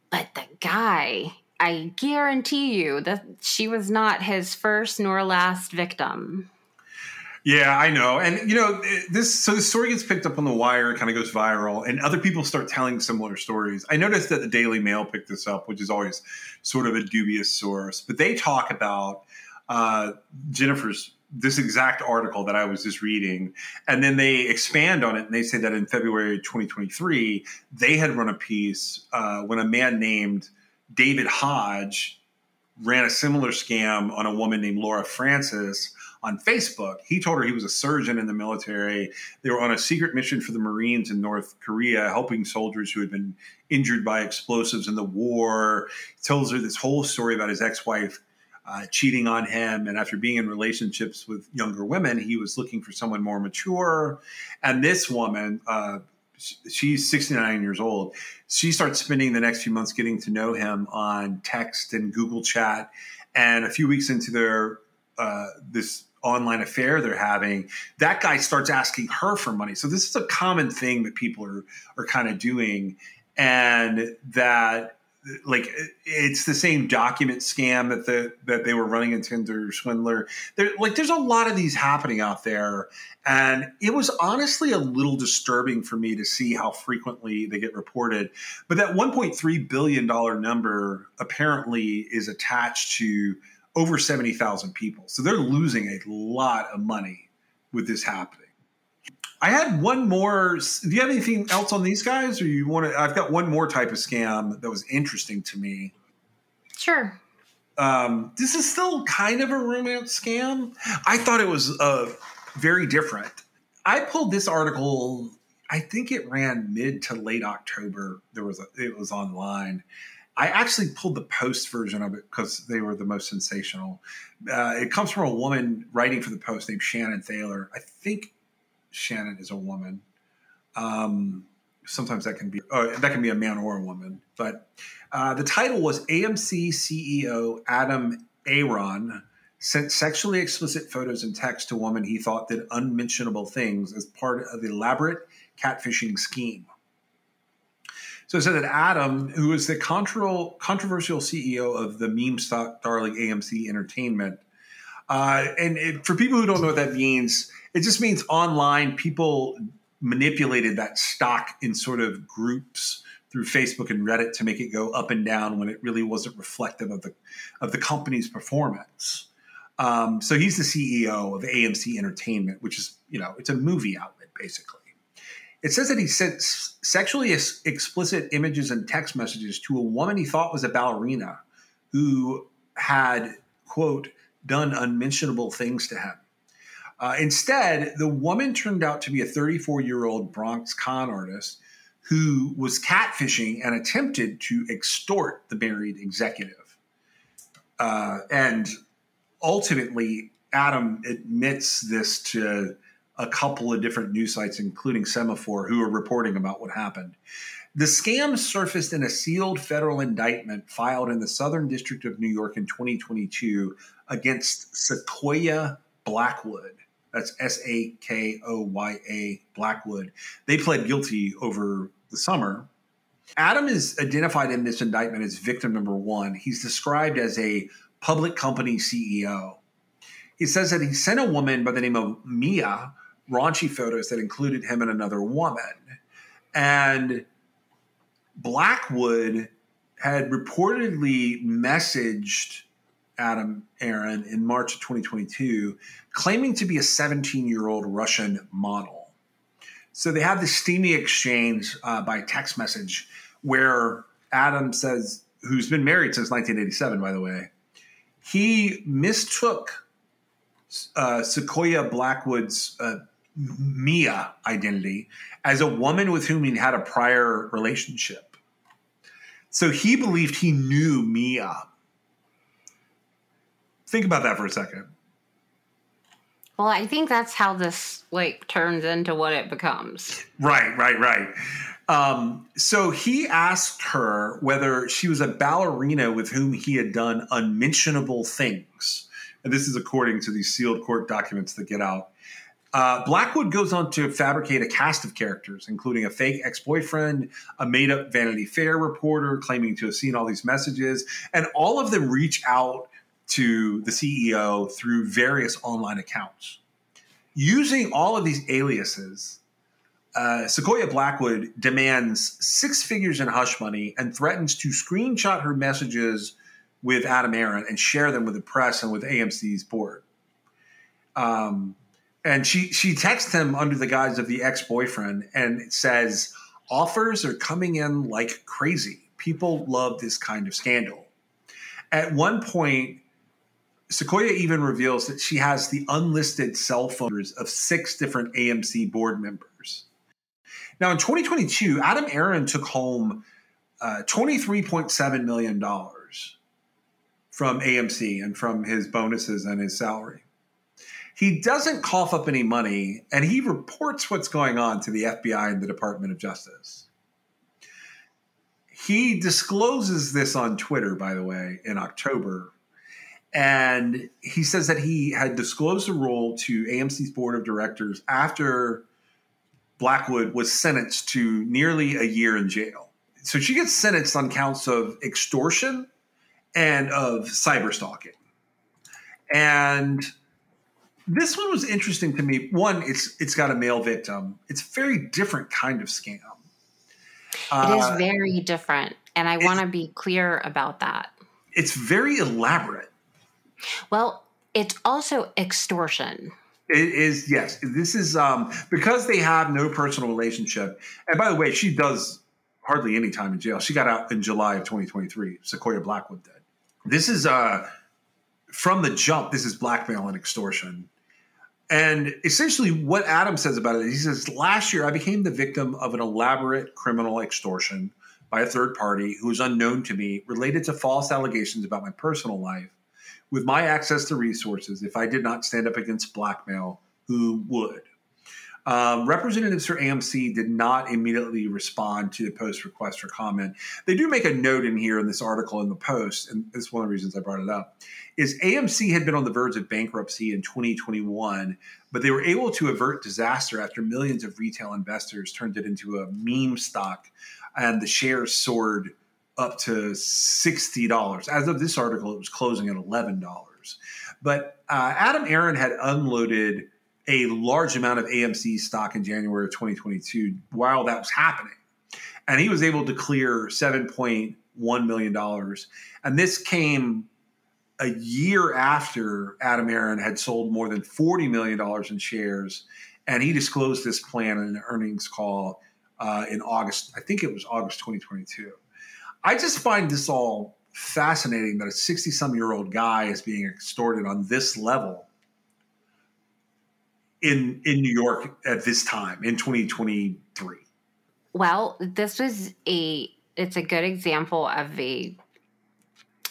but the guy i guarantee you that she was not his first nor last victim yeah, I know. And you know, this so the story gets picked up on the wire, kind of goes viral, and other people start telling similar stories. I noticed that the Daily Mail picked this up, which is always sort of a dubious source, but they talk about uh, Jennifer's this exact article that I was just reading, and then they expand on it and they say that in February 2023 they had run a piece uh, when a man named David Hodge ran a similar scam on a woman named Laura Francis on Facebook. He told her he was a surgeon in the military. They were on a secret mission for the Marines in North Korea, helping soldiers who had been injured by explosives in the war. He tells her this whole story about his ex wife. Uh, cheating on him, and after being in relationships with younger women, he was looking for someone more mature. And this woman, uh, she's 69 years old. She starts spending the next few months getting to know him on text and Google Chat. And a few weeks into their uh, this online affair they're having, that guy starts asking her for money. So this is a common thing that people are are kind of doing, and that like it's the same document scam that the that they were running in Tinder Swindler. There, like there's a lot of these happening out there, and it was honestly a little disturbing for me to see how frequently they get reported. But that 1.3 billion dollar number apparently is attached to over 70,000 people. So they're losing a lot of money with this happening. I had one more. Do you have anything else on these guys, or you want to? I've got one more type of scam that was interesting to me. Sure. Um, this is still kind of a romance scam. I thought it was uh, very different. I pulled this article. I think it ran mid to late October. There was a, it was online, I actually pulled the post version of it because they were the most sensational. Uh, it comes from a woman writing for the post named Shannon Thaler. I think Shannon is a woman. Um, sometimes that can be uh, that can be a man or a woman. But uh, the title was AMC CEO Adam Aron sent sexually explicit photos and text to woman he thought did unmentionable things as part of elaborate catfishing scheme. So it said that Adam, who is the controversial CEO of the meme stock darling AMC Entertainment, uh, and it, for people who don't know what that means, it just means online people manipulated that stock in sort of groups through Facebook and Reddit to make it go up and down when it really wasn't reflective of the of the company's performance. Um, so he's the CEO of AMC Entertainment, which is you know it's a movie outlet basically. It says that he sent sexually explicit images and text messages to a woman he thought was a ballerina who had, quote, done unmentionable things to him. Uh, instead, the woman turned out to be a 34 year old Bronx con artist who was catfishing and attempted to extort the married executive. Uh, and ultimately, Adam admits this to a couple of different news sites, including Semafor, who are reporting about what happened. The scam surfaced in a sealed federal indictment filed in the Southern District of New York in 2022 against Sakoya Blackwood. That's S A K O Y A Blackwood. They pled guilty over the summer. Adam is identified in this indictment as victim number one. He's described as a public company CEO. He says that he sent a woman by the name of Mia raunchy photos that included him and another woman. And Blackwood had reportedly messaged Adam Aron in March of 2022, claiming to be a 17 year old Russian model. So they have this steamy exchange uh, by text message where Adam says, who's been married since 1987, by the way, he mistook uh, Sakoya Blackwood's uh, Mia identity as a woman with whom he had a prior relationship. So he believed he knew Mia. Think about that for a second. Well, I think that's how this like turns into what it becomes. Right, right, right. Um, so he asked her whether she was a ballerina with whom he had done unmentionable things. And this is according to these sealed court documents that get out. Uh, Blackwood goes on to fabricate a cast of characters, including a fake ex boyfriend, a made up Vanity Fair reporter claiming to have seen all these messages, and all of them reach out to the CEO through various online accounts. Using all of these aliases, uh, Sakoya Blackwood demands six figures in hush money and threatens to screenshot her messages with Adam Aron and share them with the press and with AMC's board. Um, and she she texts him under the guise of the ex boyfriend and says offers are coming in like crazy. People love this kind of scandal. At one point, Sakoya even reveals that she has the unlisted cell phones of six different AMC board members. Now, in 2022, Adam Aron took home uh, $23.7 million from AMC and from his bonuses and his salary. He doesn't cough up any money and he reports what's going on to the FBI and the Department of Justice. He discloses this on Twitter, by the way, in October. And he says that he had disclosed the role to AMC's board of directors after Blackwood was sentenced to nearly a year in jail. So she gets sentenced on counts of extortion and of cyber stalking. And this one was interesting to me. One, it's it's got a male victim. It's a very different kind of scam. It is uh, very different, and I want to be clear about that. It's very elaborate. Well, it's also extortion. It is yes. This is um, because they have no personal relationship. And by the way, she does hardly any time in jail. She got out in July of 2023. Sakoya Blackwood did. This is uh, from the jump. This is blackmail and extortion. And essentially, what Adam says about it, he says, Last year I became the victim of an elaborate criminal extortion by a third party who was unknown to me related to false allegations about my personal life. With my access to resources, if I did not stand up against blackmail, who would? Um, representatives for AMC did not immediately respond to the Post request for comment. They do make a note in here in this article in the Post, and is one of the reasons I brought it up. Is AMC had been on the verge of bankruptcy in 2021, but they were able to avert disaster after millions of retail investors turned it into a meme stock, and the shares soared up to sixty dollars. As of this article, it was closing at eleven dollars. But uh, Adam Aron had unloaded a large amount of AMC stock in January of 2022 while that was happening. And he was able to clear $7.1 million. And this came a year after Adam Aron had sold more than $40 million in shares. And he disclosed this plan in an earnings call uh, in August. I think it was August 2022. I just find this all fascinating that a 60 some year old guy is being extorted on this level in in New York at this time in 2023? Well, this was a it's a good example of a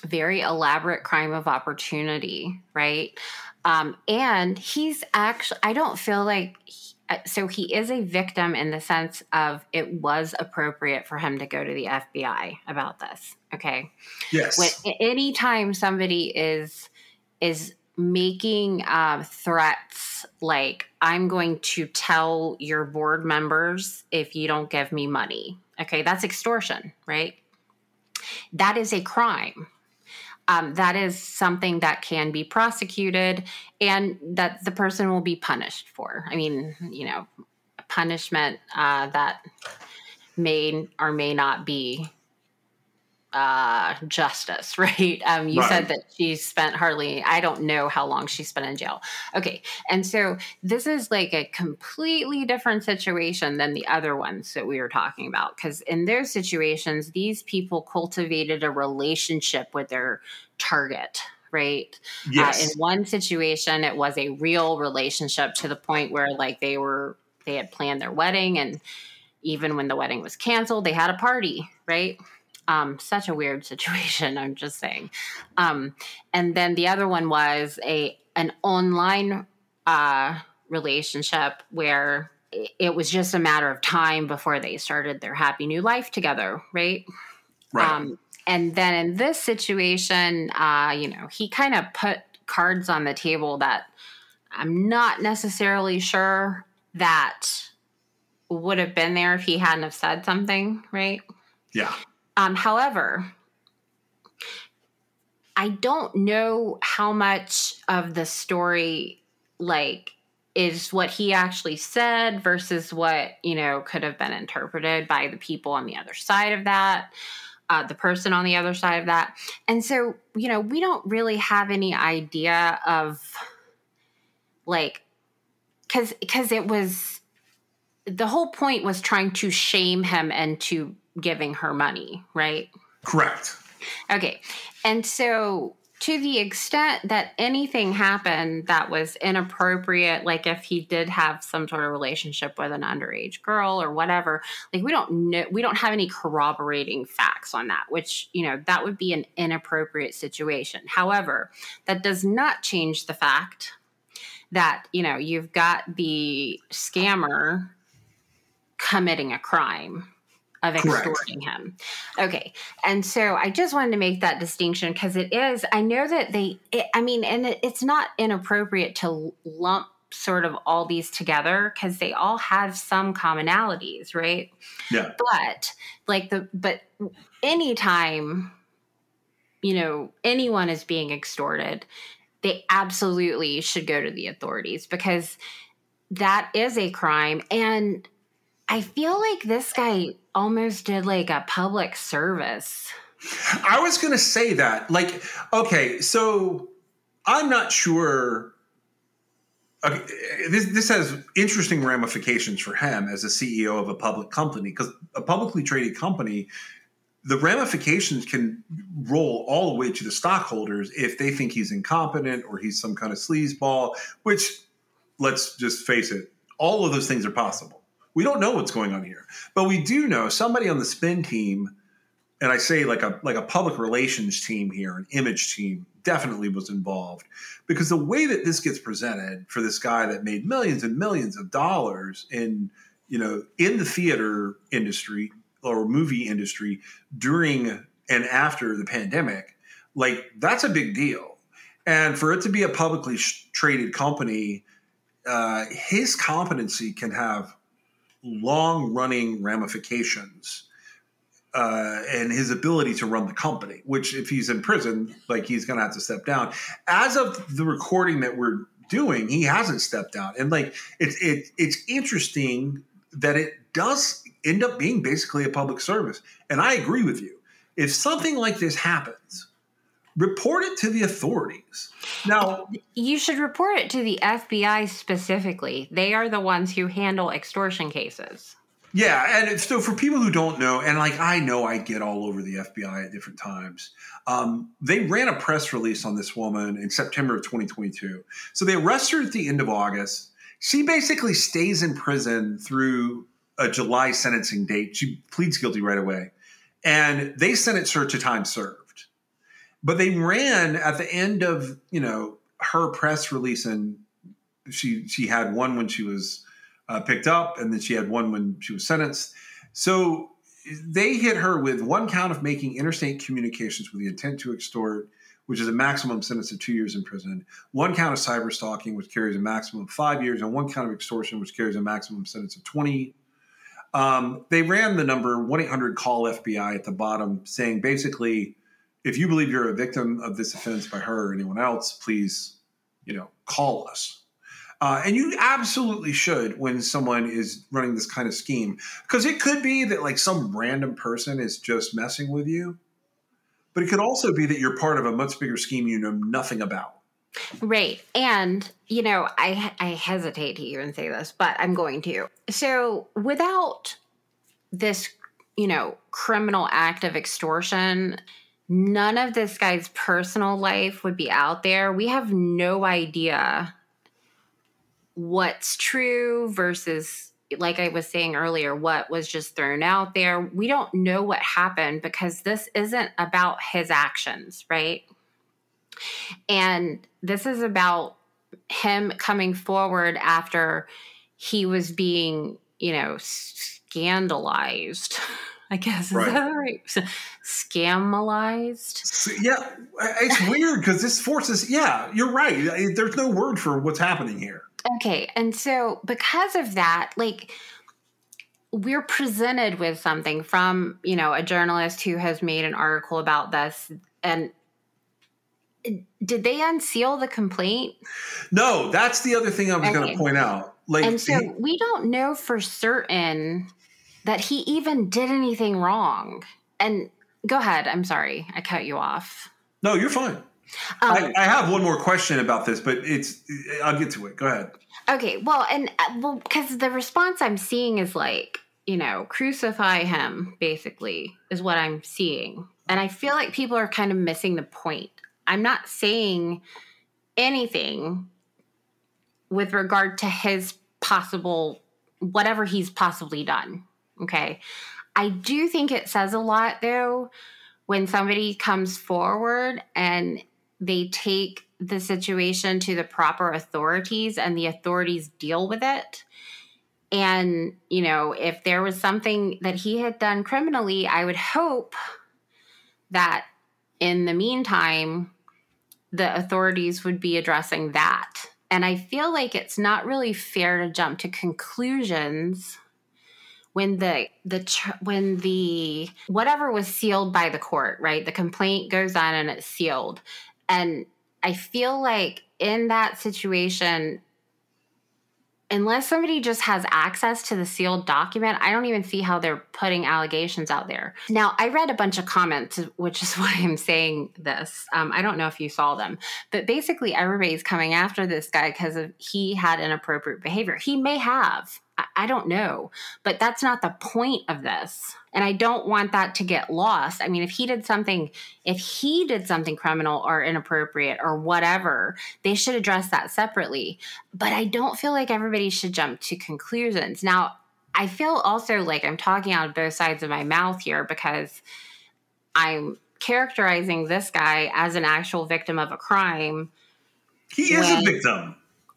very elaborate crime of opportunity, right? Um, and he's actually I don't feel like he, uh, so he is a victim in the sense of it was appropriate for him to go to the FBI about this. Okay. Yes. When anytime somebody is is making uh, threats like i'm going to tell your board members if you don't give me money. Okay that's extortion right? That is a crime. Um, that is something that can be prosecuted and that the person will be punished for. I mean you know punishment uh, that may or may not be uh, justice, <laughs> right? Um, you right. said that she spent hardly, I don't know how long she spent in jail. Okay. And so this is like a completely different situation than the other ones that we were talking about. Because in those situations, these people cultivated a relationship with their target. Right. Yes. Uh, in one situation, it was a real relationship to the point where, like, they were, they had planned their wedding. And even when the wedding was canceled, they had a party. Right um, such a weird <laughs> situation. I'm just saying. Um, and then the other one was a an online uh, relationship where it was just a matter of time before they started their happy new life together, right? Right. Um, and then in this situation, uh, you know, he kind of put cards on the table that I'm not necessarily sure that would have been there if he hadn't have said something, right? Yeah. Um, however, I don't know how much of the story like is what he actually said versus what you know could have been interpreted by the people on the other side of that uh, the person on the other side of that. And so you know we don't really have any idea of like because because it was the whole point was trying to shame him and to giving her money, right? Correct. Okay. And so to the extent that anything happened that was inappropriate, like if he did have some sort of relationship with an underage girl or whatever, like we don't know, we don't have any corroborating facts on that, which, you know, that would be an inappropriate situation. However, that does not change the fact that, you know, you've got the scammer committing a crime of extorting Correct. him. Okay. And so I just wanted to make that distinction because it is, I know that they, it, I mean, and it, it's not inappropriate to lump sort of all these together because they all have some commonalities, right? Yeah. But like the, but anytime, you know, anyone is being extorted, they absolutely should go to the authorities because that is a crime. And I feel like this guy almost did like a public service. I was going to say that. Like, okay, so I'm not sure. Okay, this, this has interesting ramifications for him as a CEO of a public company because a publicly traded company, the ramifications can roll all the way to the stockholders if they think he's incompetent or he's some kind of sleazeball, which, let's just face it, all of those things are possible. We don't know what's going on here, but we do know somebody on the spin team, and I say like a like a public relations team here, an image team, definitely was involved because the way that this gets presented for this guy that made millions and millions of dollars in you know in the theater industry or movie industry during and after the pandemic, like that's a big deal. And for it to be a publicly traded company, uh, his competency can have long running ramifications uh, and his ability to run the company, which if he's in prison, like he's going to have to step down. As of the recording that we're doing, he hasn't stepped down. And like it's it, it's interesting that it does end up being basically a public service. And I agree with you. If something like this happens, report it to the authorities. Now, you should report it to the FBI specifically. They are the ones who handle extortion cases. Yeah, and so for people who don't know, and like I know I get all over the FBI at different times, um, they ran a press release on this woman in September of 2022. So they arrest her at the end of August. She basically stays in prison through a July sentencing date. She pleads guilty right away. And they sentence her to time served. But they ran at the end of you know her press release, and she she had one when she was uh, picked up, and then she had one when she was sentenced. So they hit her with one count of making interstate communications with the intent to extort, which is a maximum sentence of two years in prison, one count of cyber stalking, which carries a maximum of five years, and one count of extortion, which carries a maximum sentence of 20. Um, they ran the number 1 800 call FBI at the bottom, saying basically, if you believe you're a victim of this offense by her or anyone else, please, you know, call us. Uh, and you absolutely should when someone is running this kind of scheme, because it could be that like some random person is just messing with you, but it could also be that you're part of a much bigger scheme you know nothing about. Right. And, you know, I I hesitate to even say this, but I'm going to. So, without this, you know, criminal act of extortion, none of this guy's personal life would be out there. We have no idea what's true versus like I was saying earlier, what was just thrown out there. We don't know what happened because this isn't about his actions, right? And this is about him coming forward after he was being, you know, scandalized. <laughs> I guess is right. that right? Scamalized. Yeah, it's weird because this forces. Yeah, you're right. There's no word for what's happening here. Okay, and so because of that, like we're presented with something from you know a journalist who has made an article about this and did they unseal the complaint? No, that's the other thing I was okay. going to point out. Like, and so we don't know for certain that he even did anything wrong. And go ahead. I'm sorry, I cut you off. No, you're fine. Um, I, I, have one more question about this, but it's I'll get to it. Go ahead. Okay. Well, and uh, well, because the response I'm seeing is like, you know, crucify him. Basically, is what I'm seeing, and I feel like people are kind of missing the point. I'm not saying anything with regard to his possible whatever he's possibly done. Okay. I do think it says a lot though when somebody comes forward and they take the situation to the proper authorities and the authorities deal with it. And, you know, if there was something that he had done criminally, I would hope that in the meantime, the authorities would be addressing that. And I feel like it's not really fair to jump to conclusions when the the when the whatever was sealed by the court, right? The complaint goes on and it's sealed. And I feel like in that situation unless somebody just has access to the sealed document, I don't even see how they're putting allegations out there. Now, I read a bunch of comments, which is <laughs> why I'm saying this. Um, I don't know if you saw them, but basically, everybody's coming after this guy because he had inappropriate behavior. He may have. I don't know, but that's not the point of this. And I don't want that to get lost. I mean, if he did something, if he did something criminal or inappropriate or whatever, they should address that separately. But I don't feel like everybody should jump to conclusions. Now, I feel also like I'm talking out of both sides of my mouth here because I'm characterizing this guy as an actual victim of a crime. He is when, a victim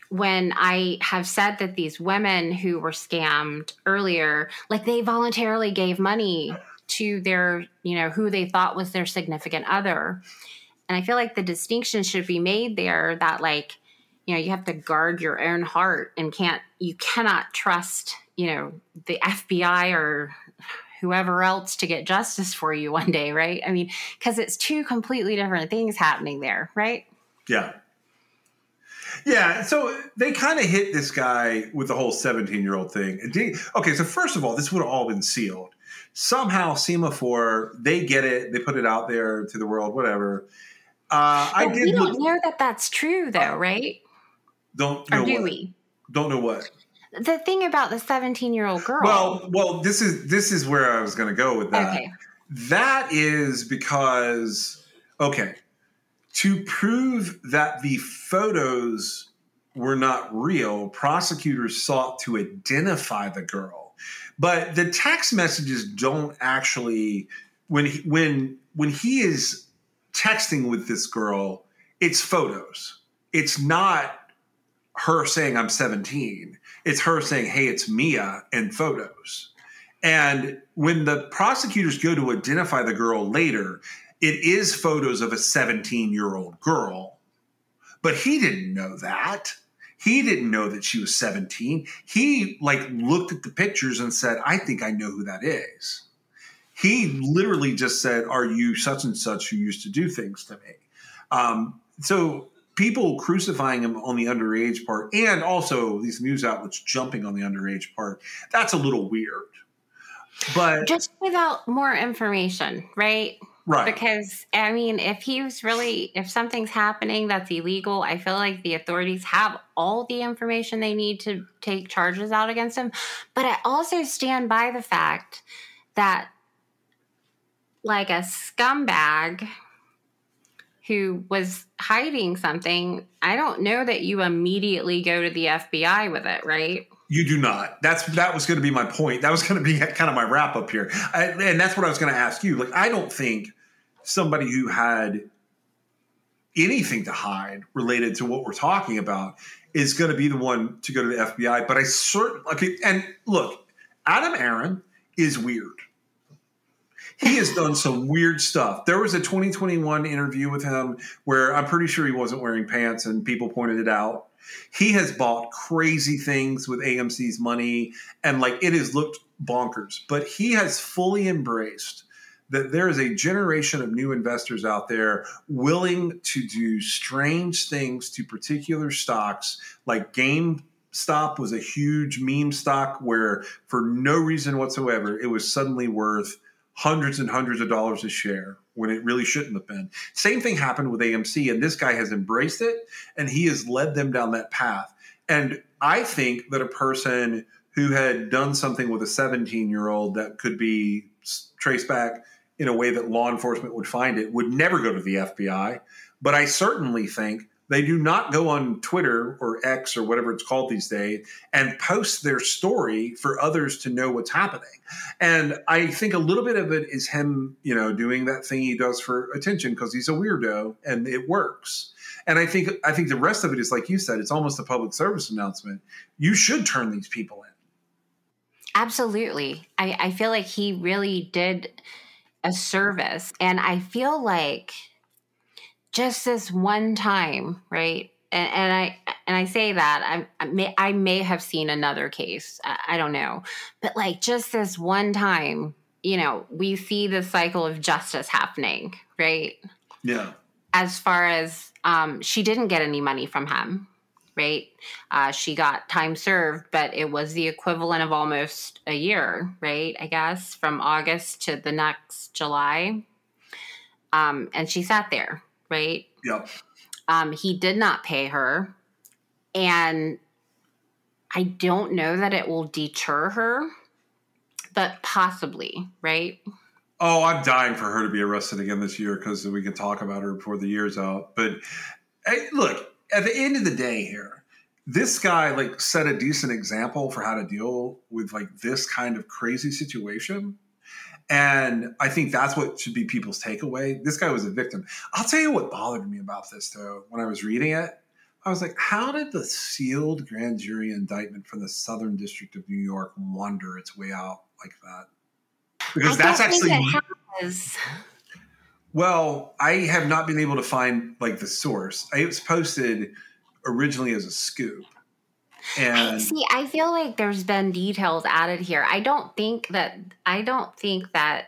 when I have said that these women who were scammed earlier, like they voluntarily gave money to their, you know, who they thought was their significant other. And I feel like the distinction should be made there that, like, you know, you have to guard your own heart and can't, you cannot trust, you know, the FBI or whoever else to get justice for you one day, right? I mean, because it's two completely different things happening there, right? Yeah. Yeah, so they kind of hit this guy with the whole 17 year old thing. Okay, so first of all, this would have all been sealed. Somehow, Semafor, they get it, they put it out there to the world, whatever. Uh, I did. We don't look, know that that's true, though, right? Don't know or do what? we? Don't know what. The thing about the 17 year old girl. Well, well, this is this is where I was going to go with that. Okay. That is because okay, to prove that the photos were not real, prosecutors sought to identify the girl. But the text messages don't actually when he, when when he is texting with this girl, it's photos. It's not her saying I'm 17. It's her saying, "Hey, it's Mia," and photos. And when the prosecutors go to identify the girl later, it is photos of a 17 year old girl, but he didn't know that. He didn't know that she was 17. He like looked at the pictures and said, I think I know who that is. He literally just said, Are you such and such who used to do things to me? Um, so people crucifying him on the underage part and also these news outlets jumping on the underage part, that's a little weird. But just without more information, right? Right. Because I mean, if he's really, if something's happening that's illegal, I feel like the authorities have all the information they need to take charges out against him. But I also stand by the fact that, like a scumbag who was hiding something, I don't know that you immediately go to the FBI with it, right? You do not. That's that was going to be my point. That was going to be <laughs> kind of my wrap up here, I, and that's what I was going to ask you. Like, I don't think somebody who had anything to hide related to what we're talking about is going to be the one to go to the FBI. But I certainly okay. And look, Adam Aron is weird. He has done some weird stuff. There was a 2021 interview with him where I'm pretty sure he wasn't wearing pants, and people pointed it out. He has bought crazy things with AMC's money, and like it has looked bonkers. But he has fully embraced that there is a generation of new investors out there willing to do strange things to particular stocks like GameStop was a huge meme stock where for no reason whatsoever it was suddenly worth hundreds and hundreds of dollars a share when it really shouldn't have been. Same thing happened with AMC and this guy has embraced it and he has led them down that path. And I think that a person who had done something with a 17 year old that could be traced back in a way that law enforcement would find it would never go to the FBI. But I certainly think they do not go on Twitter or X or whatever it's called these days and post their story for others to know what's happening. And I think a little bit of it is him, you know, doing that thing he does for attention because he's a weirdo and it works. And I think I think the rest of it is like you said, it's almost a public service announcement. You should turn these people in. Absolutely. I, I feel like he really did a service. And I feel like just this one time, right? And, and I and I say that I, I, may I may have seen another case. I, I don't know, but like just this one time, you know, we see the cycle of justice happening, right? Yeah. As far as um, she didn't get any money from him, right? Uh, she got time served, but it was the equivalent of almost a year, right? I guess from August to the next July. Um, and she sat there, right? Yep. Um, he did not pay her. And I don't know that it will deter her, but possibly, right? Oh, I'm dying for her to be arrested again this year because we can talk about her before the year's out. But hey, look, at the end of the day here, this guy like set a decent example for how to deal with like this kind of crazy situation. And I think that's what should be people's takeaway. This guy was a victim. I'll tell you what bothered me about this though, when I was reading it. I was like, how did the sealed grand jury indictment from the Southern District of New York wander its way out like that? Because I that's actually has. Well, I have not been able to find like the source. It was posted originally as a scoop. And See, I feel like there's been details added here. I don't think that I don't think that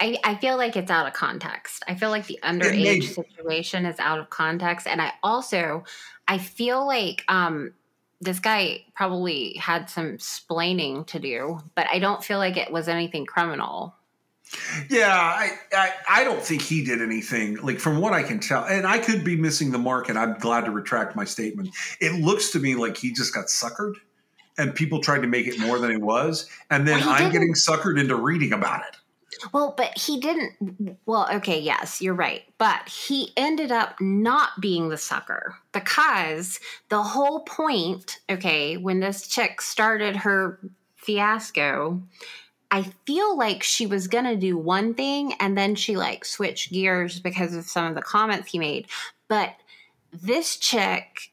I, I feel like it's out of context. I feel like the underage situation is out of context. And I also I feel like um this guy probably had some splaining to do, but I don't feel like it was anything criminal. Yeah, I, I I don't think he did anything. Like from what I can tell, and I could be missing the mark, and I'm glad to retract my statement. It looks to me like he just got suckered, and people tried to make it more than it was, and then Well, I'm getting suckered into reading about it. Well, but he didn't. Well, okay, yes, you're right. But he ended up not being the sucker because the whole point, okay, when this chick started her fiasco, I feel like she was going to do one thing and then she like switched gears because of some of the comments he made. But this chick,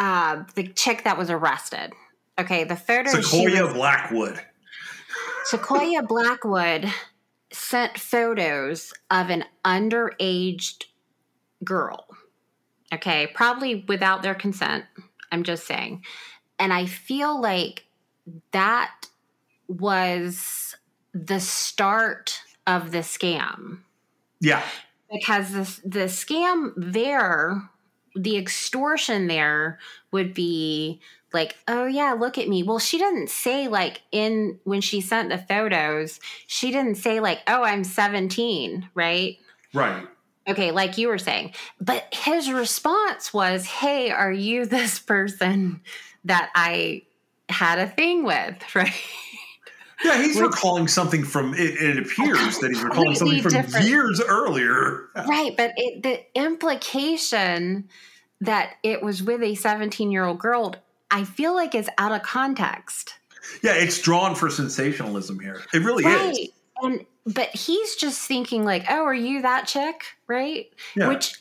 uh, the chick that was arrested, okay, the photo she Sakoya was- Blackwood. Sakoya Blackwood sent photos of an underaged girl. Okay, probably without their consent. I'm just saying. And I feel like that was the start of the scam. Yeah. Because the, the scam there, the extortion there would be like, oh yeah, look at me. Well, she didn't say like in when she sent the photos, she didn't say like, oh, I'm 17, right? Right. Okay, like you were saying. But his response was, hey, are you this person that I had a thing with, <laughs> right? Yeah, he's Which, recalling something from it, it appears that he's <laughs> recalling something from different. years earlier. <laughs> Right, but it, the implication that it was with a 17 year old girl, I feel like is out of context. Yeah, it's drawn for sensationalism here. It really right. is. And but he's just thinking like, "Oh, are you that chick?" right? Yeah. Which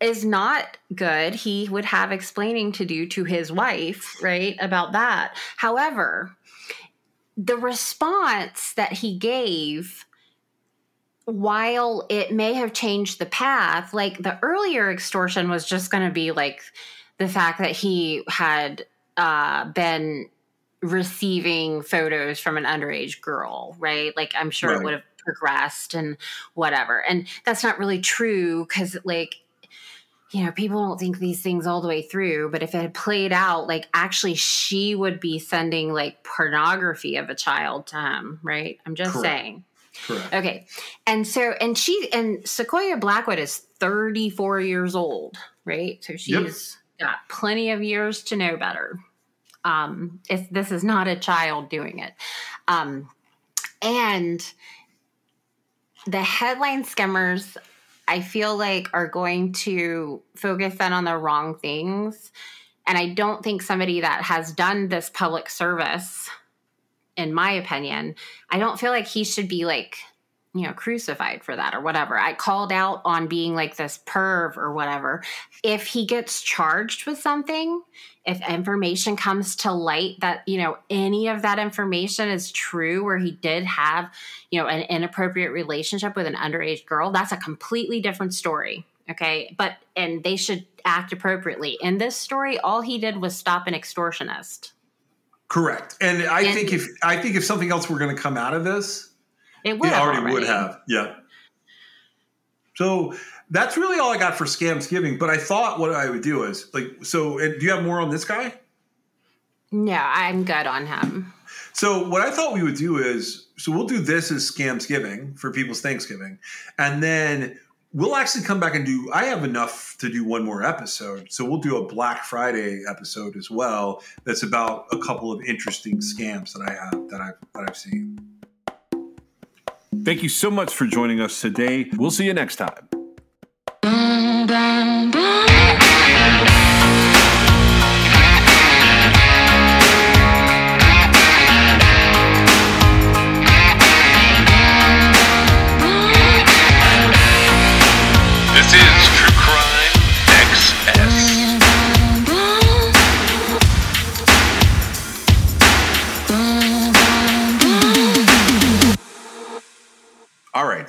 is not good. He would have explaining to do to his wife, right, about that. However, the response that he gave while it may have changed the path, like the earlier extortion was just going to be like the fact that he had uh, been receiving photos from an underage girl, right? Like I'm sure right. it would have progressed and whatever. And that's not really true because, like, you know, people don't think these things all the way through, but if it had played out, like actually she would be sending like pornography of a child to him, right? I'm just Correct. saying. Correct. Okay. And so, and she, and Sakoya Blackwood is 34 years old, right? So she's yep. got plenty of years to know better. Um, if this is not a child doing it. Um, and the headline skimmers I feel like are going to focus then on the wrong things. And I don't think somebody that has done this public service, in my opinion, I don't feel like he should be like you know, crucified for that or whatever. I called out on being like this perv or whatever. If he gets charged with something, if information comes to light that, you know, any of that information is true where he did have, you know, an inappropriate relationship with an underage girl, that's a completely different story. Okay. But, and they should act appropriately. In this story, all he did was stop an extortionist. Correct. And I and, think if, I think if something else were going to come out of this, it would. Already, already, would have. Yeah. So that's really all I got for Scamsgiving. But I thought what I would do is like, so uh, do you have more on this guy? No, I'm good on him. So what I thought we would do is, so we'll do this as Scamsgiving for people's Thanksgiving, and then we'll actually come back and do. I have enough to do one more episode, so we'll do a Black Friday episode as well. That's about a couple of interesting scams that I have that I've that I've seen. Thank you so much for joining us today. We'll see you next time.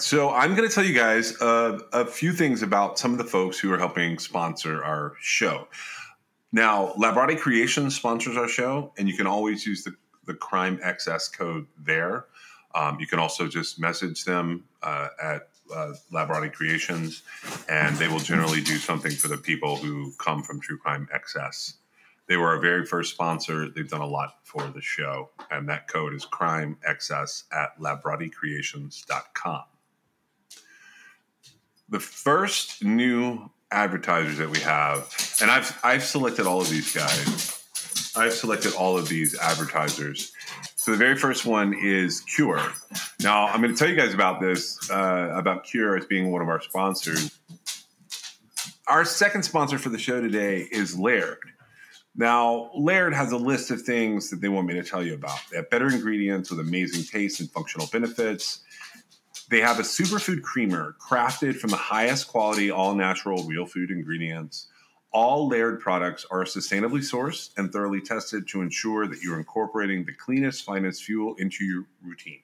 So I'm going to tell you guys uh, a few things about some of the folks who are helping sponsor our show. Now, Labrottie Creations sponsors our show, and you can always use the, the Crime XS code there. Um, you can also just message them uh, at uh, Labrottie Creations, and they will generally do something for the people who come from True Crime XS. They were our very first sponsor. They've done a lot for the show, and that code is Crime XS at labrottiecreations.com the first new advertisers that we have, and I've I've selected all of these guys. I've selected all of these advertisers. So the very first one is Cure. Now I'm going to tell you guys about this uh, about Cure as being one of our sponsors. Our second sponsor for the show today is Laird. Now, Laird has a list of things that they want me to tell you about. They have better ingredients with amazing taste and functional benefits. They have a superfood creamer crafted from the highest quality, all natural, real food ingredients. All Laird products are sustainably sourced and thoroughly tested to ensure that you're incorporating the cleanest, finest fuel into your routine.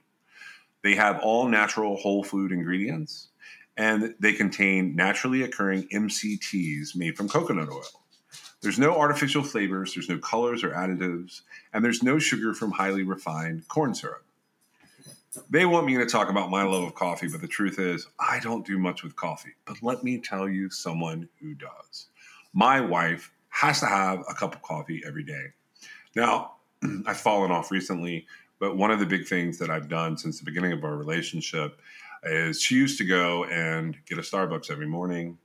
They have all natural whole food ingredients and they contain naturally occurring MCTs made from coconut oil. There's no artificial flavors, there's no colors or additives, and there's no sugar from highly refined corn syrup. They want me to talk about my love of coffee, but the truth is, I don't do much with coffee. But let me tell you someone who does. My wife has to have a cup of coffee every day. Now, <clears throat> I've fallen off recently, but one of the big things that I've done since the beginning of our relationship is she used to go and get a Starbucks every morning.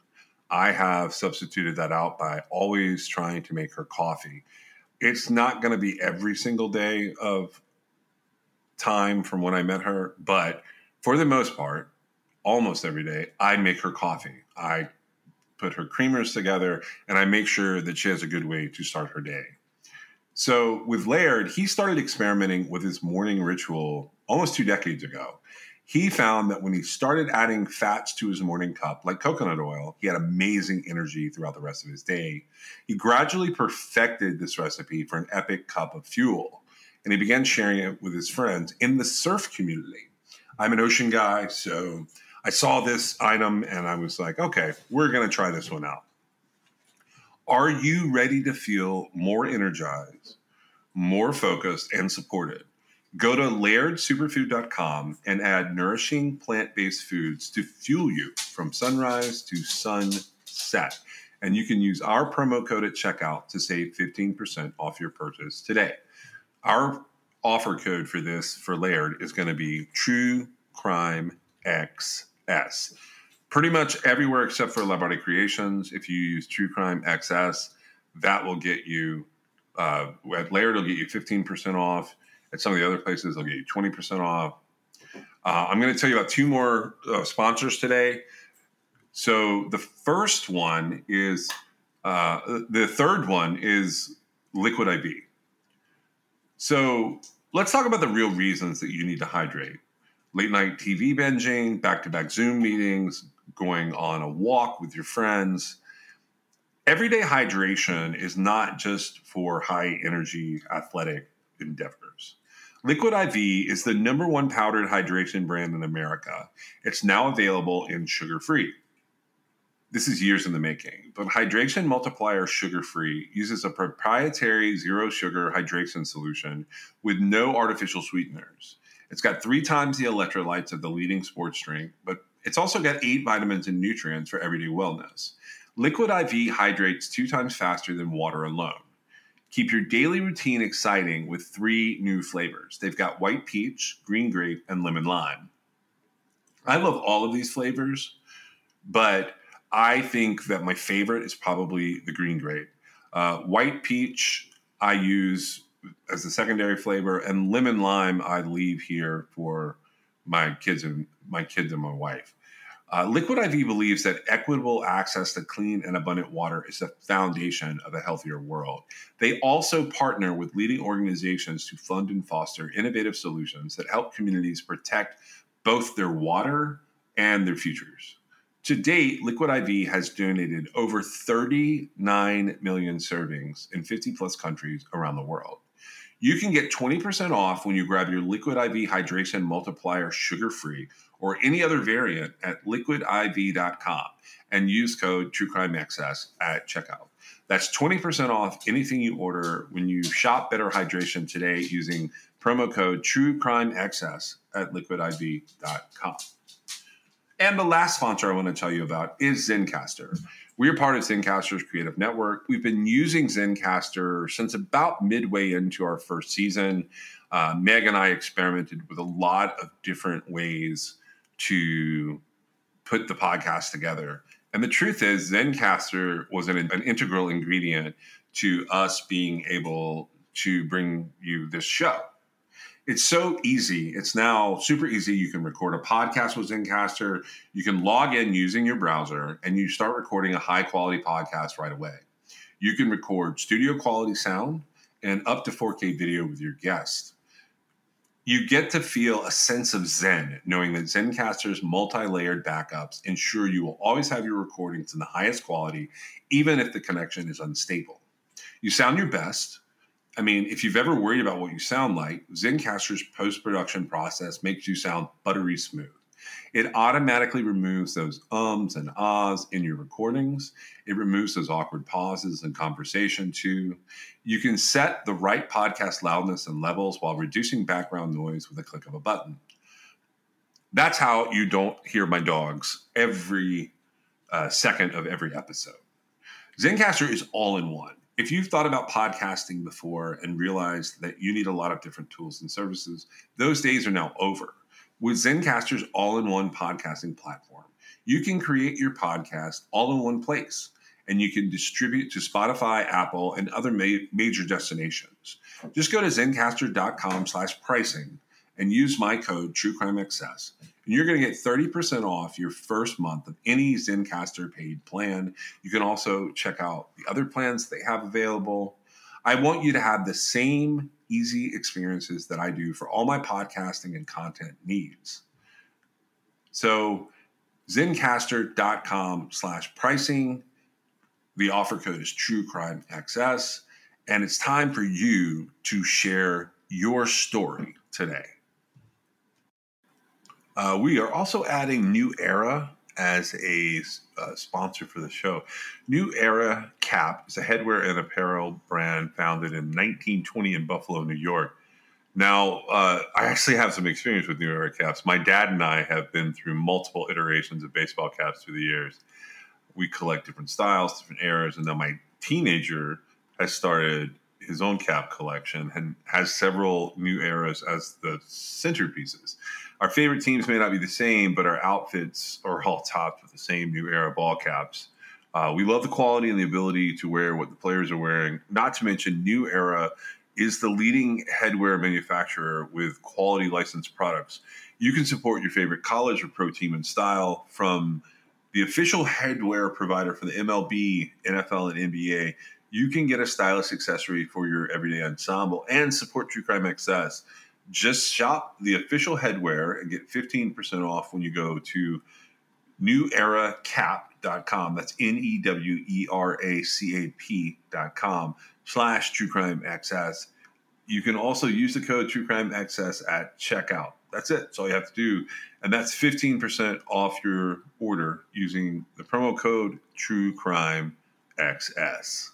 I have substituted that out by always trying to make her coffee. It's not going to be every single day of time from when I met her, but for the most part, almost every day, I make her coffee. I put her creamers together and I make sure that she has a good way to start her day. So with Laird, he started experimenting with his morning ritual almost two decades ago. He found that when he started adding fats to his morning cup, like coconut oil, he had amazing energy throughout the rest of his day. He gradually perfected this recipe for an epic cup of fuel and he began sharing it with his friends in the surf community. I'm an ocean guy, so I saw this item and I was like, okay, we're going to try this one out. Are you ready to feel more energized, more focused, and supported? Go to lairdsuperfood.com and add nourishing plant based foods to fuel you from sunrise to sunset. And you can use our promo code at checkout to save 15% off your purchase today. Our offer code for this for Laird is going to be True Crime XS. Pretty much everywhere except for Labrottie Creations. If you use True Crime XS, that will get you uh, at Laird, it'll get you 15% off. At some of the other places, they'll get you 20% off. Uh, I'm going to tell you about two more uh, sponsors today. So the first one is uh, the third one is Liquid IV. So let's talk about the real reasons that you need to hydrate. Late night TV binging, back to back Zoom meetings, going on a walk with your friends. Everyday hydration is not just for high energy athletic endeavors. Liquid IV is the number one powdered hydration brand in America. It's now available in sugar free this is years in the making, but Hydration Multiplier Sugar Free uses a proprietary zero sugar hydration solution with no artificial sweeteners. It's got three times the electrolytes of the leading sports drink, but it's also got eight vitamins and nutrients for everyday wellness. Liquid IV hydrates two times faster than water alone. Keep your daily routine exciting with three new flavors. They've got white peach, green grape, and lemon lime. I love all of these flavors, but I think that my favorite is probably the green grape. Uh, white peach, I use as a secondary flavor, and lemon lime, I leave here for my kids and my kids and my wife. Uh, Liquid IV believes that equitable access to clean and abundant water is the foundation of a healthier world. They also partner with leading organizations to fund and foster innovative solutions that help communities protect both their water and their futures. To date, Liquid IV has donated over 39 million servings in 50 plus countries around the world. You can get 20% off when you grab your Liquid IV Hydration Multiplier sugar free or any other variant at liquidiv.com and use code TrueCrimeXS at checkout. That's 20% off anything you order when you shop Better Hydration today using promo code TrueCrimeXS at liquidiv.com. And the last sponsor I want to tell you about is Zencastr. We are part of Zencastr's creative network. We've been using Zencastr since about midway into our first season. Uh, Meg and I experimented with a lot of different ways to put the podcast together. And the truth is, Zencastr was an, an integral ingredient to us being able to bring you this show it's so easy. It's now super easy. You can record a podcast with Zencastr. You can log in using your browser and you start recording a high quality podcast right away. You can record studio quality sound and up to 4K video with your guest. You get to feel a sense of Zen, knowing that Zencastr's multi layered backups ensure you will always have your recordings in the highest quality, even if the connection is unstable. You sound your best I mean, if you've ever worried about what you sound like, Zencastr's post production process makes you sound buttery smooth. It automatically removes those ums and ahs in your recordings. It removes those awkward pauses in conversation, too. You can set the right podcast loudness and levels while reducing background noise with a click of a button. That's how you don't hear my dogs every uh, second of every episode. Zencastr is all in one. If you've thought about podcasting before and realized that you need a lot of different tools and services, those days are now over. With Zencastr's all in one podcasting platform, you can create your podcast all in one place and you can distribute to Spotify, Apple, and other ma- major destinations. Just go to zencastr.com slash pricing and use my code TrueCrimeXS, and you're going to get 30% off your first month of any Zencastr paid plan. You can also check out the other plans they have available. I want you to have the same easy experiences that I do for all my podcasting and content needs. So zencastr.com slash pricing. The offer code is TrueCrimeXS, and it's time for you to share your story today. Uh, we are also adding New Era as a uh, sponsor for the show. New Era Cap is a headwear and apparel brand founded in 1920 in Buffalo, New York. Now, uh, I actually have some experience with New Era caps. My dad and I have been through multiple iterations of baseball caps through the years. We collect different styles, different eras, and then my teenager has started his own cap collection and has several new eras as the centerpieces our favorite teams may not be the same, but our outfits are all topped with the same new era ball caps. Uh, we love the quality and the ability to wear what the players are wearing. Not to mention, New Era is the leading headwear manufacturer with quality licensed products. You can support your favorite college or pro team in style from the official headwear provider for the MLB, NFL, and NBA. You can get a stylish accessory for your everyday ensemble and support True Crime XS just shop the official headwear and get 15% off when you go to neweracap.com. That's N E W E R A C A P.com slash True Crime XS. You can also use the code True Crime XS at checkout. That's it. That's all you have to do. And that's 15% off your order using the promo code True Crime XS.